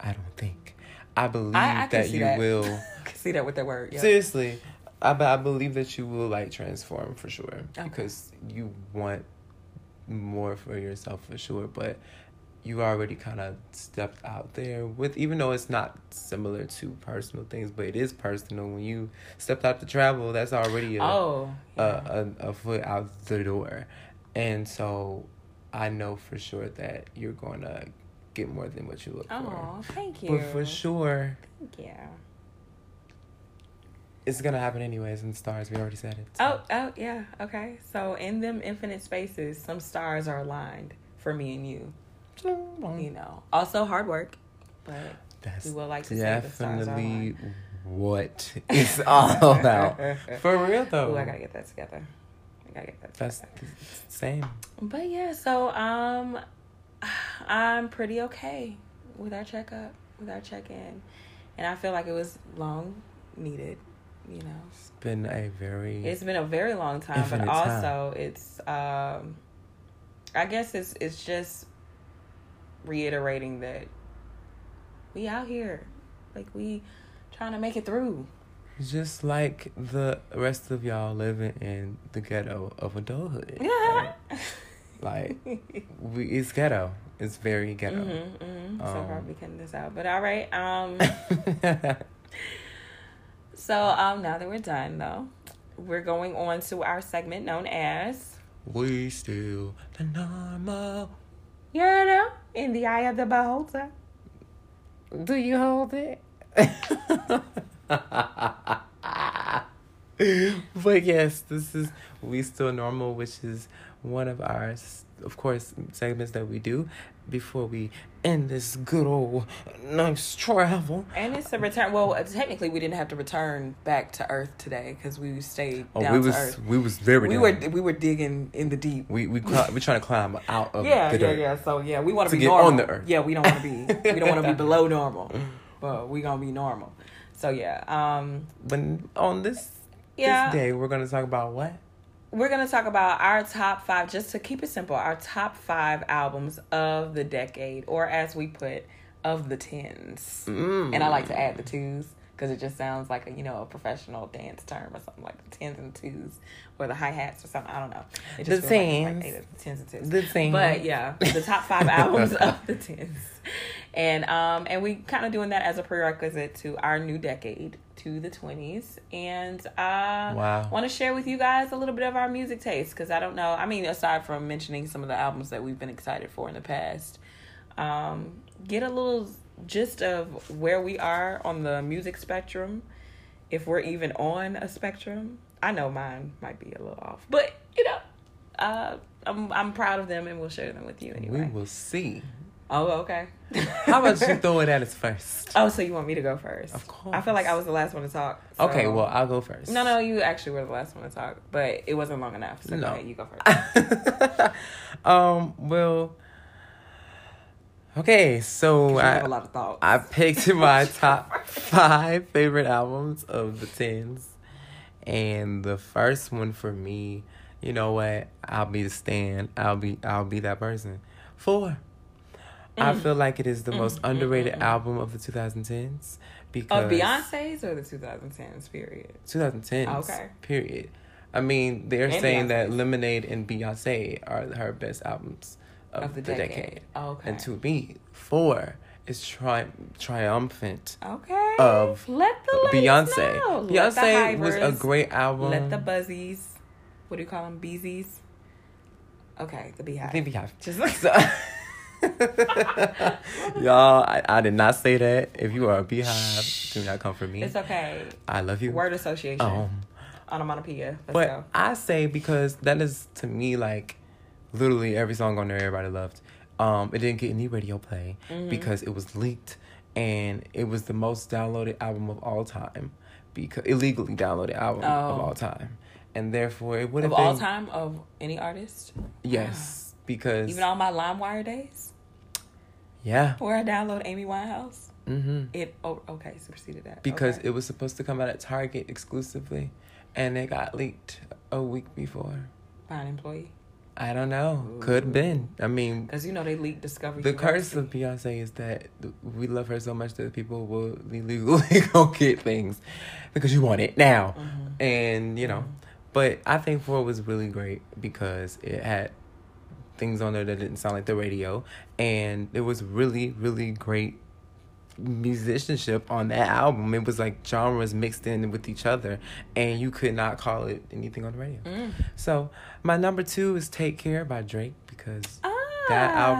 I don't think. I believe I, I that you that. will [laughs] I see that with that word. Yeah. Seriously, I, I believe that you will like transform for sure Okay. because you want more for yourself for sure. But you already kind of stepped out there with, even though it's not similar to personal things, but it is personal. When you stepped out to travel, that's already a Oh. a, a, a foot out the door, and so I know for sure that you're going to get more than what you look for. Oh, thank you. But for sure, Thank you. it's gonna happen anyways in stars. We already said it. Oh, oh, yeah. Okay. So in them infinite spaces, some stars are aligned for me and you. You know. Also hard work, but That's we will like to say the stars are definitely what it's all about. [laughs] For real though. Ooh, I gotta get that together. I That's together. same. But yeah, so um, I'm pretty okay with our checkup, with our check in, and I feel like it was long needed. You know, It's been a very it's been a very long time, but time. also it's um, I guess it's it's just reiterating that we out here, like we trying to make it through. Just like the rest of y'all living in the ghetto of adulthood. Yeah. [laughs] Like we it's ghetto. It's very ghetto. Mm-hmm, mm-hmm. so Um, probably cutting this out, but all right. Um. [laughs] So um, now that we're done, though, we're going on to our segment known as we still the normal. you know, in the eye of the beholder. Do you hold it? [laughs] [laughs] but yes, this is We Still Normal, which is one of our, of course, segments that we do before we end this good old nice travel. And it's a return. Well, technically, we didn't have to return back to Earth today because we stayed Oh, down we to was Earth. we was very We down. were we were digging in the deep. we we cli- we trying to climb out of yeah, yeah, dirt. yeah. So yeah, we want To be get normal. on the Earth. Yeah, we don't want to be. we don't want to be [laughs] below normal, but we gonna be normal. So yeah, um, But on this yeah. this day, we're gonna talk about what? we're gonna talk about our top five just to keep it simple our top five albums of the decade or as we put of the tens Mm. and i like to add the twos because it just sounds like a you know a professional dance term or something like the tens and twos or the hi-hats or something i don't know it The feels like tens. like of- tens and twos The thing. but yeah, the top five [laughs] albums of the tens, and um, and we kind of doing that as a prerequisite to our new decade, to the twenties, and uh, Wow. want to share with you guys a little bit of our music taste because I don't know. I mean, aside from mentioning some of the albums that we've been excited for in the past, um, get a little gist of where we are on the music spectrum, if we're even on a spectrum. I know mine might be a little off, but you know, uh, I'm I'm proud of them, and we'll share them with you anyway. We will see. Oh, okay. How about you throw it at us first? Oh, so you want me to go first? Of course. I feel like I was the last one to talk. so- Okay, well I'll go first. No, no, you actually were the last one to talk, but it wasn't long enough. So No. go ahead, you go first. [laughs] um. Well. Okay, so you have a I lot of thoughts. I picked my top five favorite albums of the tens, and the first one for me, you know what? I'll be the stand. I'll be I'll be that person. Four. I Mm. feel like it is the most mm, underrated mm, mm. album of the 2010s because of Beyonce's or the 2010s period. 2010s. Okay. Period. I mean, they're And saying that Lemonade and Beyonce are her best albums of, Of the, the decade. decade. Okay. And to me, four is tri- triumphant. Okay. Of Let the Beyonce. know. Let the Beyonce was a great album. Let the buzzies. What do you call them? Beezies. Okay, the Beyhive. The Beyhive. Just So- [laughs] [laughs] [laughs] Y'all, I, I did not say that. If you are a Beyhive, do not come for me. it's okay. I love you. Word association. Um, Onomatopoeia. Let's but go. I say because that is to me like literally every song on there everybody loved. Um, it didn't get any radio play Mm-hmm. because it was leaked and it was the most downloaded album of all time because illegally downloaded album of Oh. all time, and therefore it would Of have been all time, of any artist, yes because even all my LimeWire days, yeah where I download Amy Winehouse, hmm it oh okay superseded that because Okay. it was supposed to come out at Target exclusively, and it got leaked a week before. by an employee I don't know. Could have been. I mean, because you know they leaked Discovery. The curse of Beyonce is that we love her so much that people will illegally [laughs] go get things because you want it now. Mhm. And, you know, but I think Four was really great because it had things on there that didn't sound like the radio. And it was really, really great musicianship on that album. It was like genres mixed in with each other. And you could not call it anything on the radio. Mm. So my number two is Take Care by Drake because that Ah.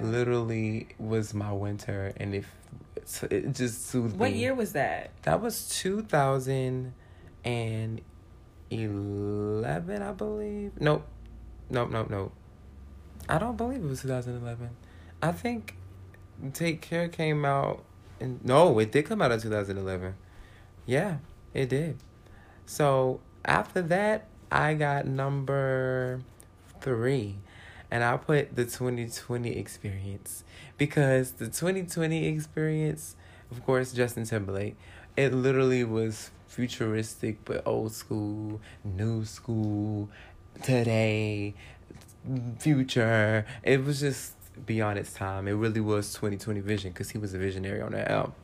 album literally was my winter and if it just soothed me. What me. year was that? That was 2011, I believe. Nope. Nope, nope, nope. I don't believe it was 2011. I think Take Care came out in no, it did come out in 2011. Yeah, it did. So after that, I got number three. And I put the 2020 experience because the 2020 experience, of course, Justin Timberlake, it literally was futuristic but old school, new school, today, future. It was just beyond its time. It really was 2020 vision because he was a visionary on that album.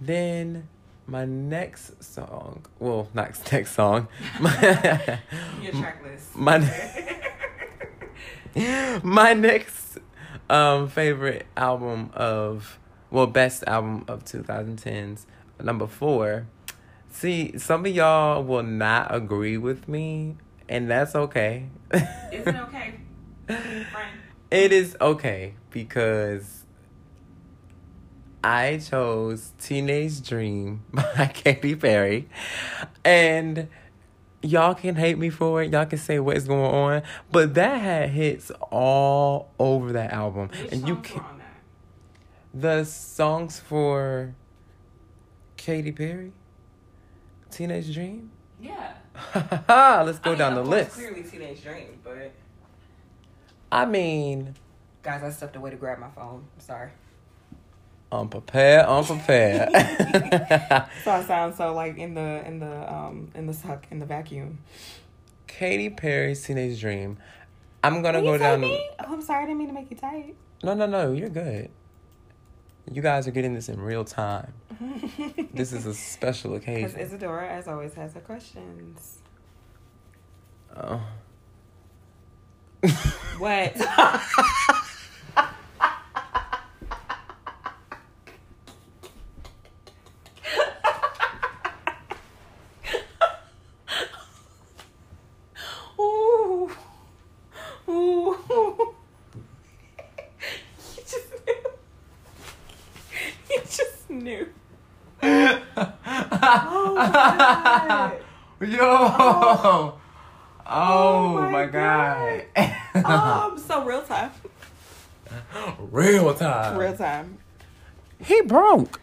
Then my next song, well, next [laughs] next song, my, Your [laughs] track list. my, [laughs] my next um favorite album of well best album of 2010s number four see some of y'all will not agree with me and that's okay Is it okay, [laughs] it is okay because I chose Teenage Dream [laughs] by Katy Perry. And y'all can hate me for it. Y'all can say what's going on. But that had hits all over that album. Which and you can the songs for Katy Perry, Teenage Dream. Yeah. Let's go I mean, down the list. Clearly, Teenage Dream, but I mean, guys, I stepped away to grab my phone. I'm sorry. unprepared, unprepared. [laughs] [laughs] So I sound so like in the in the um in the suck in the vacuum. Katy Perry's Teenage Dream. I'm gonna Will go down. The? Oh, I'm sorry, I didn't mean to make you tight. no, no, no. You're good. You guys are getting this in real time. [laughs] This is a special Because occasion. Isadora, as always, has her questions. Oh. What? [laughs] Ooh. Ooh. You just knew. You just knew. Oh my God. Yo. Oh, my my god. [laughs] Um, so real time. real time. Real time. He broke.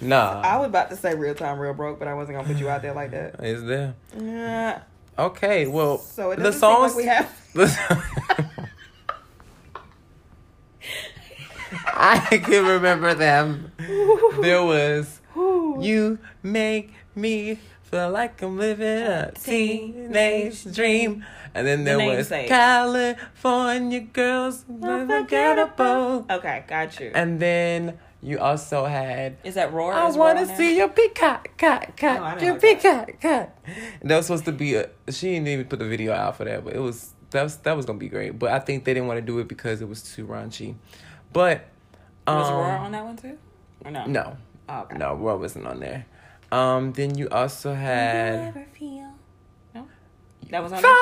Nah. I was about to say real time, real broke, but I wasn't gonna put you out there like that. Is there? Yeah. Okay. Well, So it the songs. like we have. [laughs] I can remember them. There was Ooh. you make me feel like I'm living a teenage dream, and then The there was namesake. California girls unforgettable, Okay, got you. and then you also had Is that roar? I want to see your peacock, cock, No, I cock, know your peacock, cock. That was supposed to be a. She didn't even put the video out for that, but it was that was that was gonna be great. But I think they didn't want to do it because it was too raunchy. But um, Was Roar on that one too? Or no? No, Oh, okay. no, Roar wasn't on there. Um, then you also had Never feel. No? That was on there?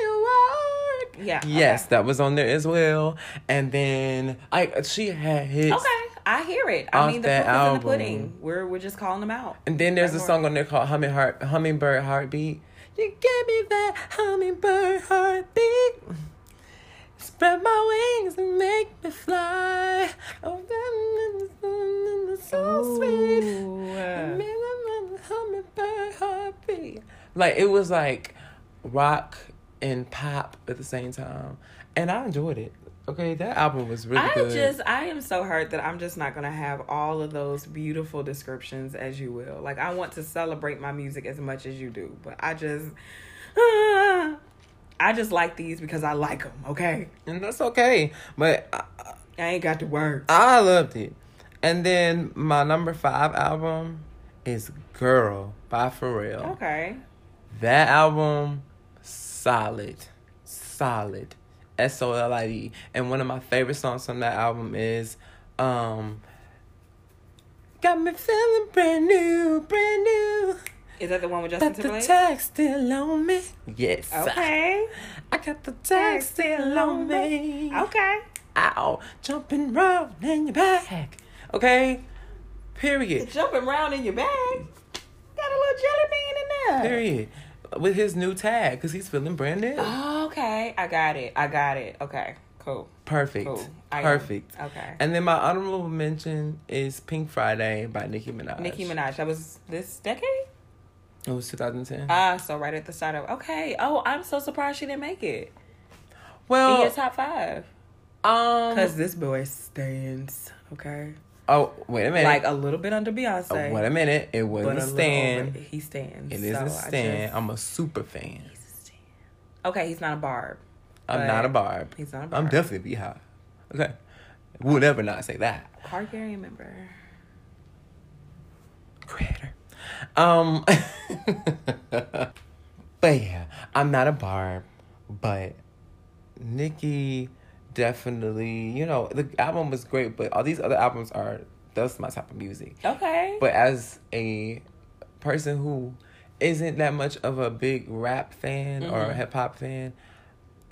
Firework. Yeah. Yes, okay. that was on there as well. And then I she had hits. Okay, I hear it. I mean, the proof is in the pudding. We're we're just calling them out. And then there's a Right, song on there called Humming Heart, Hummingbird Heartbeat. You give me that hummingbird heartbeat. Spread my wings and make me fly. Oh, so sweet. Ooh. Hummingbird heartbeat. Like it was like rock and pop at the same time, and I enjoyed it. Okay, that album was really I good. just I am so hurt that I'm just not gonna have all of those beautiful descriptions as you will. Like I want to celebrate my music as much as you do, but I just [sighs] I just like these because I like them. Okay, and that's okay. But I, I ain't got the words. I loved it. And then my number five album is Girl by Pharrell. Okay, That album, solid. Solid. S O L I D. And one of my favorite songs from that album is um Got me feeling brand new, brand new. Is that the one with Justin Got the Timberlake? tag still on me. Yes. Okay, I got the tag still on me. okay. Ow. Jumping round in your back. Okay? Period. Jumping around in your bag. Got a little jelly bean in there. Period. With his new tag, because he's feeling brand new. Okay, I got it. I got it. Okay, cool. Perfect. Cool. Perfect. Okay. And then my honorable mention is Pink Friday by Nicki Minaj. Nicki Minaj. That was this decade? It was 2010. Ah, so right at the start of okay. Oh, I'm so surprised she didn't make it Well, in well, your top five. um, Cause this boy stands. Okay, oh wait a minute. like a little bit under Oh, Beyonce. wait a minute. It wasn't a stand. over- he stands. It is so a I stand. just- I'm a super fan. he's a stand. Okay, he's not a barb. I'm not a barb. He's not a I'm definitely a Beyhive. Okay. We'll never not say that. Hardgarian member. creator. Um, [laughs] but yeah, I'm not a barb, but Nicki definitely, you know, the album was great, but all these other albums are that's my type of music. Okay. But as a person who isn't that much of a big rap fan or Mhm. hip hop fan,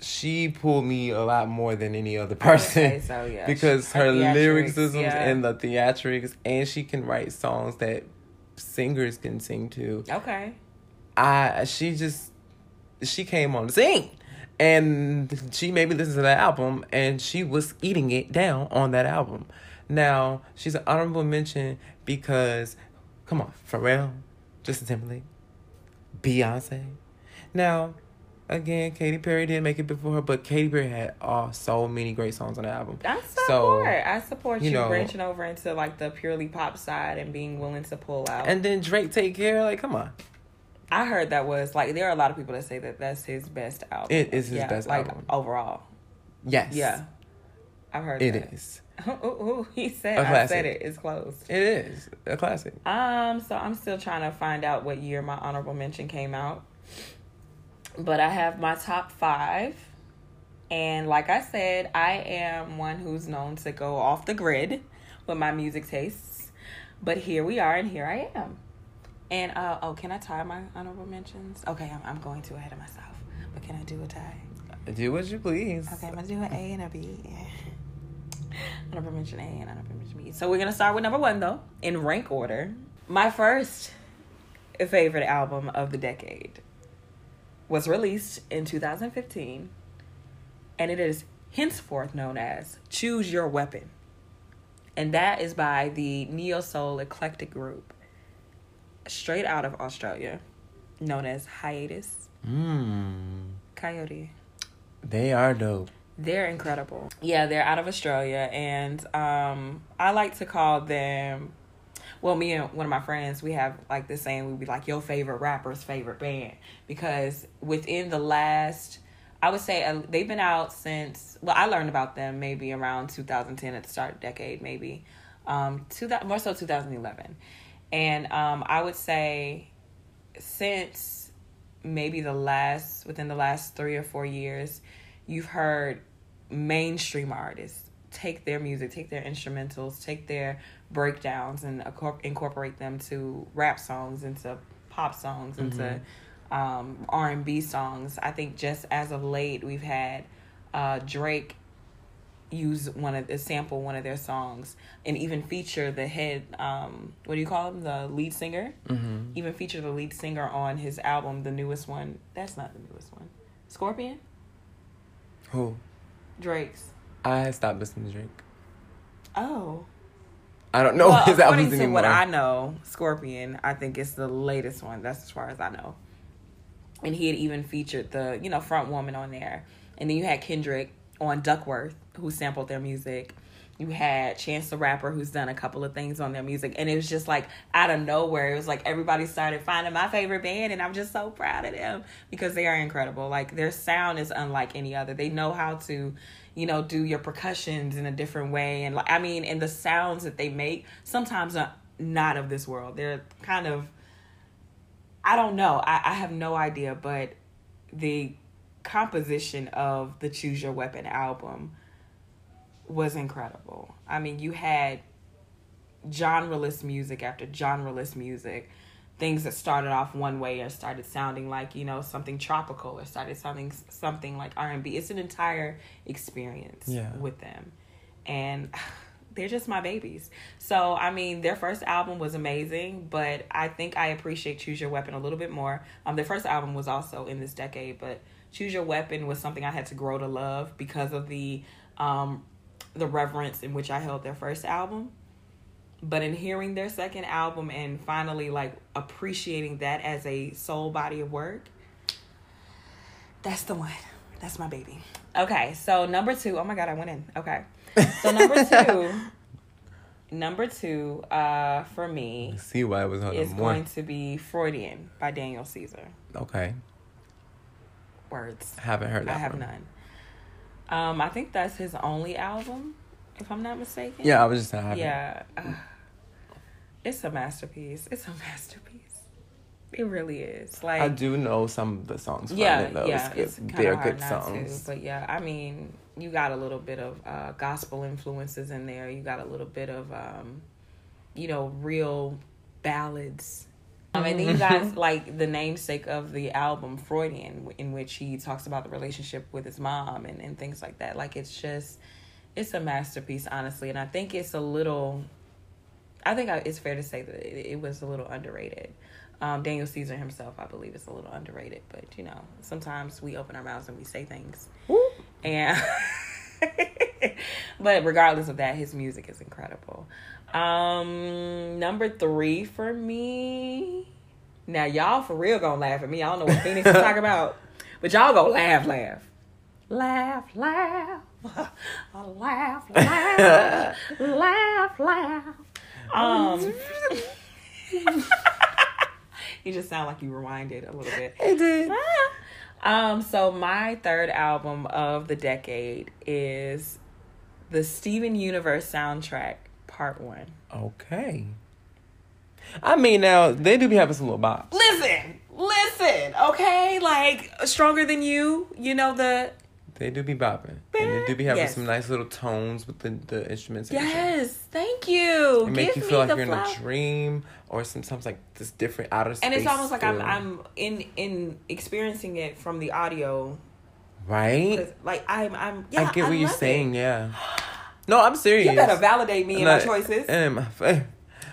she pulled me a lot more than any other person. Okay, so yeah, [laughs] because her, her lyricisms yeah. and the theatrics, and she can write songs that singers can sing too. okay. I she just she came on the scene. And she made me listen to that album and she was eating it down on that album. Now, she's an honorable mention because come on, Pharrell, Justin Timberlake, Beyonce. Now, again, Katy Perry didn't make it before her, but Katy Perry had oh so many great songs on the album. I support. So, I support you, you know- branching over into like the purely pop side and being willing to pull out. And then Drake take care, like come on. I heard that was like there are a lot of people that say that that's his best album. It is his yeah, best like album. overall. Yes. Yeah, I've heard It that. is. [laughs] Ooh, ooh, he said. I said it. It's closed. It is a classic. Um, so I'm still trying to find out what year my honorable mention came out. But I have my top five. And like I said, I am one who's known to go off the grid with my music tastes. But here we are, and here I am. And uh, oh, can I tie my honorable mentions? Okay, I'm, I'm going too ahead of myself. But can I do a tie? Do what you please. Okay, I'm gonna do an A and a B. [laughs] Honorable mention A and honorable mention B. So we're gonna start with number one though, in rank order. My first favorite album of the decade was released in 2015, and it is henceforth known as "Choose Your Weapon," and that is by the neo soul eclectic group, straight out of Australia, known as Hiatus Mmm. Kaiyote. They are dope. They're incredible. Yeah, they're out of Australia, and um, I like to call them. Well, me and one of my friends, we have like this saying. We'd be like, "Your favorite rapper's favorite band," because within the last, I would say uh, they've been out since. Well, I learned about them maybe around 2010 at the start the decade, maybe, um, two more so 2011, and um, I would say since maybe the last within the last three or four years, you've heard mainstream artists take their music, take their instrumentals, take their breakdowns, and incorporate them to rap songs, into pop songs, mm-hmm. into um, R and B songs. I think just as of late, we've had uh, Drake use one of the sample one of their songs and even feature the head um what do you call him? The lead singer? Mm-hmm. even feature the lead singer on his album the newest one. That's not the newest one. Scorpion? Who? Drake's. I stopped listening to drake. Oh I don't know well, [laughs] his albums anymore. what I know, Scorpion, I think it's the latest one. That's as far as I know. And he had even featured the, you know, front woman on there. And then you had Kendrick on Duckworth, who sampled their music. You had Chance the Rapper, who's done a couple of things on their music. And it was just like out of nowhere. It was like everybody started finding my favorite band. And I'm just so proud of them because they are incredible. Like their sound is unlike any other. They know how to you know, do your percussions in a different way. And like, I mean, and the sounds that they make sometimes are not of this world. They're kind of, I don't know. I, I have no idea, but the composition of the Choose Your Weapon album was incredible. I mean, you had genreless music after genreless music things that started off one way or started sounding like you know something tropical or started sounding something like r&b it's an entire experience yeah. with them. And [sighs] they're just my babies. So i mean their first album was amazing but i think i appreciate choose your weapon a little bit more. Um their first album was also in this decade but choose your weapon was something i had to grow to love because of the um the reverence in which i held their first album but in hearing their second album and finally like appreciating that as a soul body of work that's the one. That's my baby. Okay so number two oh my god i went in. Okay. So number [laughs] two number two uh for me see why it was on is going to be freudian by daniel caesar. Okay. Words. Haven't heard that i have one. none. Um i think that's his only album if I'm not mistaken. Yeah, I was just saying. Yeah, uh, it's a masterpiece. It's a [laughs] masterpiece. It really is. Like I do know some of the songs. yeah, it, though. yeah, it's, it's they're good songs. To, but yeah, I mean, you got a little bit of uh, gospel influences in there. You got a little bit of, um, you know, real ballads. Um, and then you got [laughs] like the namesake of the album Freudian, in which he talks about the relationship with his mom and, and things like that. Like it's just it's a masterpiece, honestly, and I think it's a little. I think it's fair to say that it, it was a little underrated. Um, Daniel Caesar himself, I believe, is a little underrated, but you know, sometimes we open our mouths and we say things, and. [laughs] but regardless of that, his music is incredible. Um, number three for me. Now y'all for real gonna laugh at me. I don't know what Phoenix is talking about, but y'all gonna laugh, laugh, [laughs] laugh, laugh. Laugh, laugh, laugh, laugh. Um, [laughs] you just sound like you rewinded a little bit. It did. Um, so my third album of the decade is the Steven Universe soundtrack, part one. Okay. I mean, now they do be having some little bops. Listen, listen, okay, like stronger than you. You know the they do be bopping. And they do be having yes. some nice little tones with the, the instruments. Yes, thank you. It make you feel like you're in a dream or sometimes like this different outer space. And it's almost like I'm I'm in in experiencing it from the audio. Right? Like I'm I'm yeah, I get what I you're saying, it. yeah. No, I'm serious. You better validate me and my choices. And my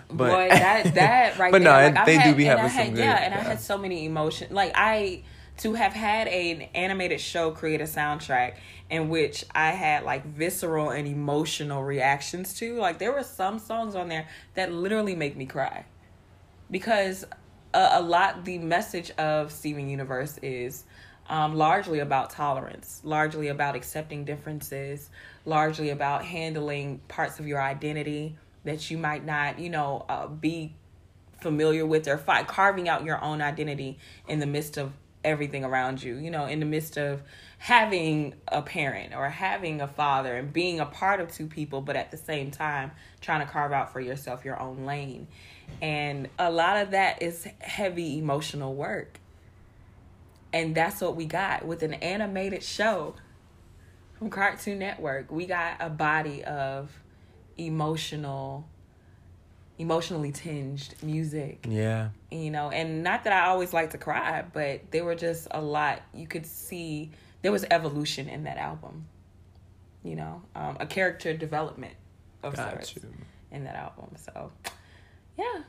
but Boy, that that [laughs] right but there. no, like, they had, do be having had, some good. Yeah, and yeah. I had so many emotions. Like I to have had an animated show create a soundtrack in which I had like visceral and emotional reactions to. Like there were some songs on there that literally make me cry because a, a lot the message of Steven Universe is um, largely about tolerance, largely about accepting differences, largely about handling parts of your identity that you might not, you know, uh, be familiar with or fi- carving out your own identity in the midst of everything around you, you know, in the midst of having a parent or having a father and being a part of two people, but at the same time trying to carve out for yourself your own lane. And a lot of that is heavy emotional work. And that's what we got with an animated show from Cartoon Network. We got a body of emotional emotionally tinged music Yeah. you know and not that i always like to cry but there were just a lot you could see there was evolution in that album you know um, a character development of Got sorts you. in that album so yeah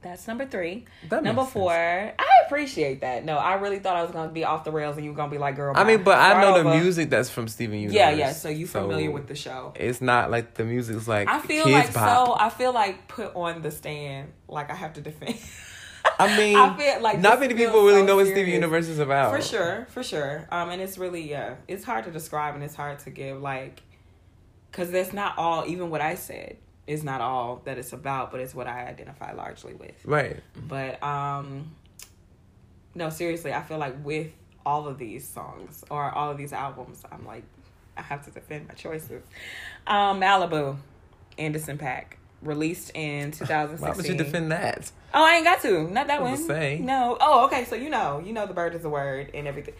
that's number three That number four sense. i appreciate that no i really thought i was gonna be off the rails and you were gonna be like girl I mean, but I know the music that's from Steven Universe. yeah yeah so you familiar so with the show It's not like the music's like i feel like pop. so i feel like put on the stand like i have to defend I [laughs] mean, I feel like not many people really so know what serious. Steven Universe is about. For sure, for sure. Um, and it's really yeah, it's hard to describe and it's hard to give like, cause that's not all. Even what I said is not all that it's about, but it's what I identify largely with. Right. But um, no, seriously, I feel like with all of these songs or all of these albums, I'm like, I have to defend my choices. Um, Malibu, Anderson .Paak, released in 2016. [laughs] Why would you defend that? Oh, I ain't got to. Not that one. say. No. Oh, okay. So you know, you know, the bird is a word and everything.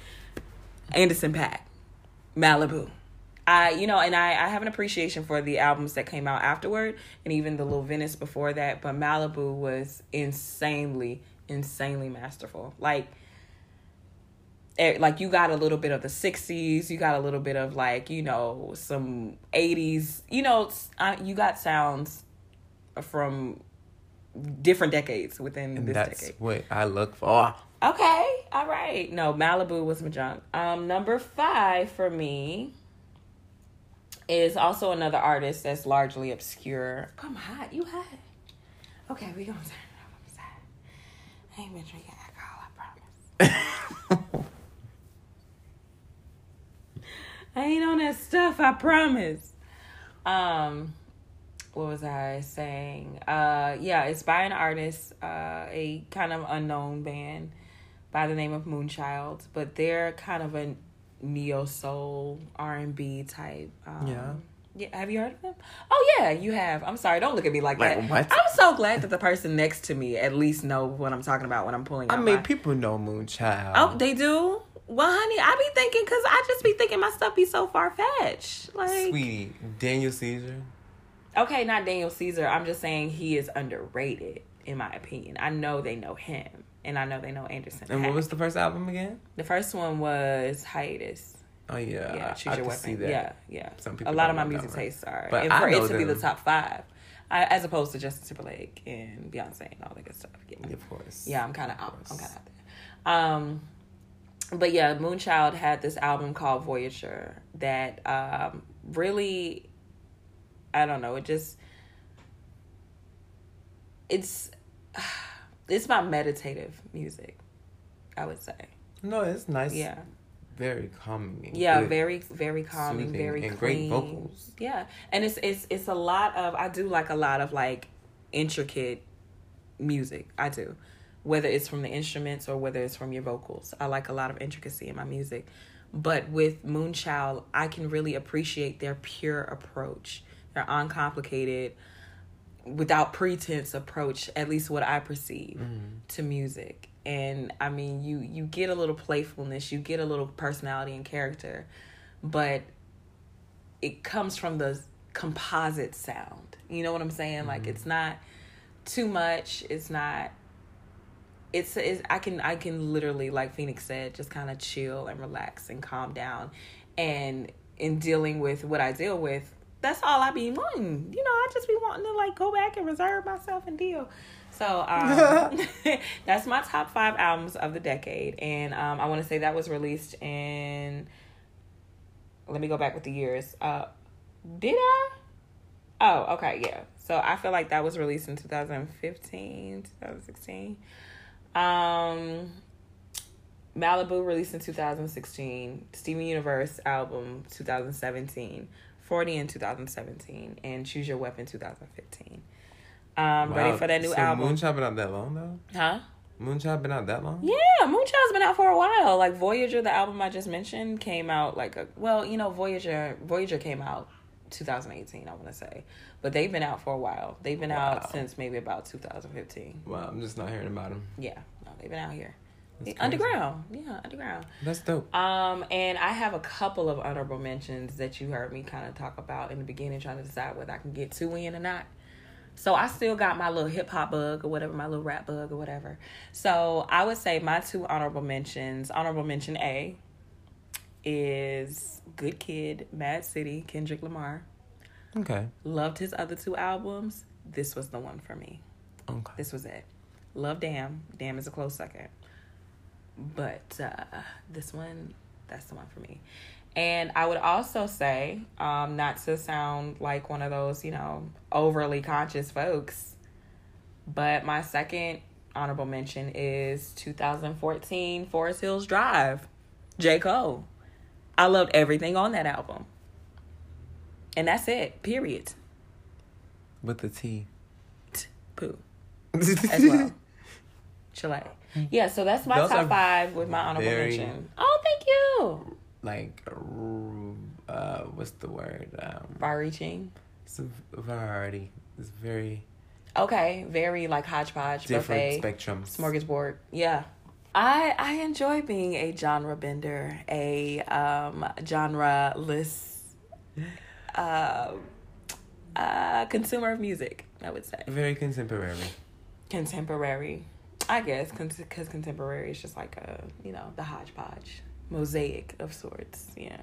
Anderson .Paak, Malibu. I, you know, and I, I have an appreciation for the albums that came out afterward, and even the Little Venice before that. But Malibu was insanely, insanely masterful. Like, eh, like you got a little bit of the '60s, you got a little bit of like, you know, some '80s. You know, you got sounds from different decades within And this that's decade. what I look for. Okay, all right. No, Malibu was my junk. Um, number five for me is also another artist that's largely obscure. I'm hot. You hot? Okay, we gonna turn it up. I'm. I ain't been drinking alcohol. I promise. I [laughs] ain't on that stuff. I promise. Um, what was I saying? Uh, yeah, it's by an artist, uh, a kind of unknown band by the name of Moonchild, but they're kind of a neo soul R and B type. Um, Yeah. Yeah. Have you heard of them? Oh yeah, you have. I'm sorry. Don't look at me like, Like, that. what? I'm so glad that the person next to me at least know what I'm talking about when I'm pulling. I mean, my- people know Moonchild. Oh, they do. Well, honey, I be thinking because I just be thinking my stuff be so far fetched. Like, Sweetie, Daniel Caesar. okay, not Daniel Caesar. I'm just saying he is underrated in my opinion. I know they know him, and I know they know Anderson. And what was the first album again? the first one? Was hiatus. Oh yeah, Yeah, choose I your weapon. see that. Yeah, yeah. Some people a lot of my music tastes are, But and I for it to be the top five, I, as opposed to Justin Timberlake and Beyonce and all that good stuff. Yeah, Of course. yeah, I'm kind of out. I'm kind of out there. Um, but yeah, Moonchild had this album called Voyager that um really, I don't know, it just it's it's my meditative music. I would say, No, it's nice. yeah, Very calming. yeah, good. very very calming, very and great vocals. Yeah, and it's it's it's a lot of I do like a lot of like intricate music. I do, whether it's from the instruments or whether it's from your vocals. I like a lot of intricacy in my music, but with Moonchild, I can really appreciate their pure approach, their uncomplicated, without pretense approach. At least what I perceive mm-hmm. to music. And I mean, you you get a little playfulness, you get a little personality and character, but it comes from the composite sound. You know what I'm saying? Like mm-hmm. it's not too much. It's not. It's, it's I can I can literally like Phoenix said just kind of chill and relax and calm down, and in dealing with what I deal with, that's all I be wanting. You know, I just be wanting to like go back and reserve myself and deal. So um, [laughs] [laughs] that's my top five albums of the decade, and um, I want to say that was released in. Let me go back with the years. Uh, did I? Oh, okay, yeah. So I feel like that was released in 2015, 2016. Um, Malibu released in 2016. Steven Universe album 2017. Freudian 2017. And Choose Your Weapon 2015. Um, ready for that new so album? Moonchild been out that long though. huh? Moonchild been out that long. Yeah, Moonchild's been out for a while. Like Voyager, the album I just mentioned, came out like a well, you know, Voyager Voyager came out 2018, I want to say, but they've been out for a while. They've been Wow. out since maybe about 2015. Wow, I'm just not hearing about them. Yeah, no, they've been out here. Underground. Yeah, underground. That's dope. Um, and I have a couple of honorable mentions that you heard me kind of talk about in the beginning, trying to decide whether I can get two in or not. So I still got my little hip hop bug or whatever, my little rap bug or whatever. So I would say my two honorable mentions. Honorable mention A is Good Kid, Mad City, Kendrick Lamar. Okay. Loved his other two albums. This was the one for me. Okay. This was it. Love Damn. Damn is a close second. But uh, this one, that's the one for me. And I would also say, um, not to sound like one of those, you know, overly conscious folks, but my second honorable mention is 2014 Forest Hills Drive, J. Cole. I loved everything on that album. And that's it, period. With the T. T- Poo. [laughs] as well. Chile. Yeah, so that's my Those top five with my honorable very- mention. Oh, thank you. like, uh, what's the word? Um, Far reaching. it's a variety. It's very Okay, very like hodgepodge different buffet, spectrums. smorgasbord. Yeah, I I enjoy being a genre bender, a um genre less uh, uh consumer of music. I would say Very contemporary. contemporary. I guess because contemporary is just like a you know the hodgepodge mosaic of sorts. Yeah.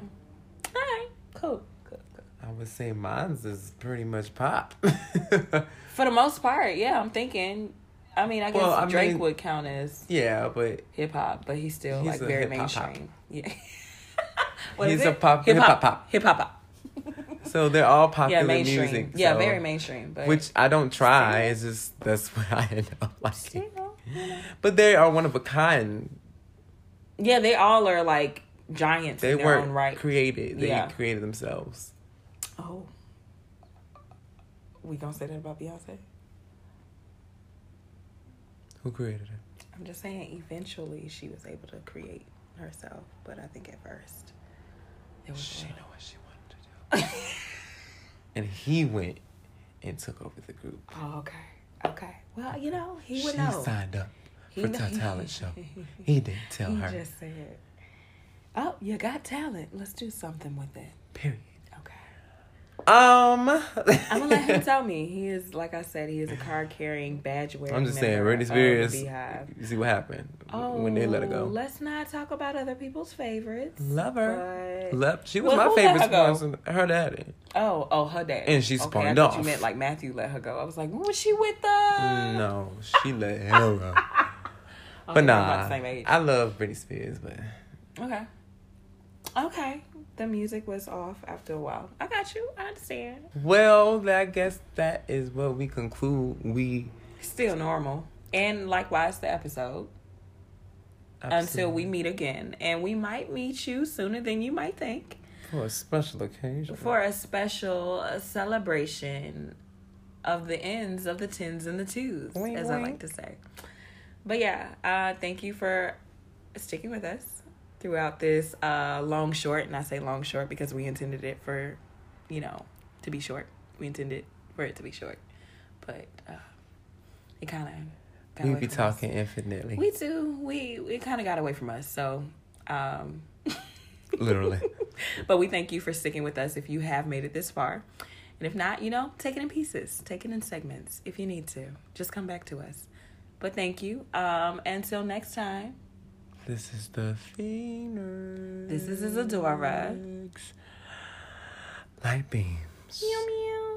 All right. Cool. Cool. Cool. I would say mine's is pretty much pop. [laughs] For the most part, yeah. I'm thinking. I mean, I guess Well, I Drake mean- would count as yeah, but hip hop, but he's still He's like very hip-hop pop. mainstream. [laughs] Yeah. [laughs] What He's a pop- hip hip-hop pop. hip hop pop. so they're all popular Yeah, mainstream. music. yeah, so- very mainstream. But Which I don't try. It's just that's what I end up liking. Still, you know. But they are one of a kind. yeah, they all are like giants They in their weren't own right. created. They Yeah. created themselves. Oh, we gonna say that about Beyonce? Who created it? I'm just saying. Eventually, she was able to create herself, but I think at first there was. She know what she wanted to do. [laughs] and he went and took over the group. Oh, okay. Okay. Well, you know, he would she know. signed up He for the talent [laughs] show. He didn't tell he her. He just said, "Oh, you got talent. Let's do something with it." Period. Um, I'm gonna let him [laughs] tell me. He is, like I said, he is a card carrying, badge wearing. I'm just saying, Britney Spears. You see what happened Oh, when they let her go. Let's not talk about other people's favorites. Love her. but- Left. She was Well, my favorite her sponsor. Her daddy. Oh, oh, her daddy. And she okay, spawned I off. You meant like Matthew let her go. I was like, was she with the? No, she let her go. Oh, [laughs] But nah, the same age. I love Britney Spears, but Okay. Okay. The music was off after a while. I got you. I understand. well, I guess that is what we conclude. We Still normal. And likewise the episode. Until we meet again. And we might meet you sooner than you might think. for a special occasion. For a special uh, celebration of the ends of the tens and the twos, Wink, as I like to say. But yeah, uh, thank you for sticking with us throughout this uh, long short. And I say long short because we intended it for, you know, to be short. We intended for it to be short. But uh, it kind of we be talking infinitely, We do. We it kind of got away from us. So, um, [laughs] literally. but we thank you for sticking with us if you have made it this far. And if not, you know, take it in pieces, take it in segments if you need to. Just come back to us. But thank you. Um, until next time. This is the Phoenix. This is Isadora. Light beams. Meow meow.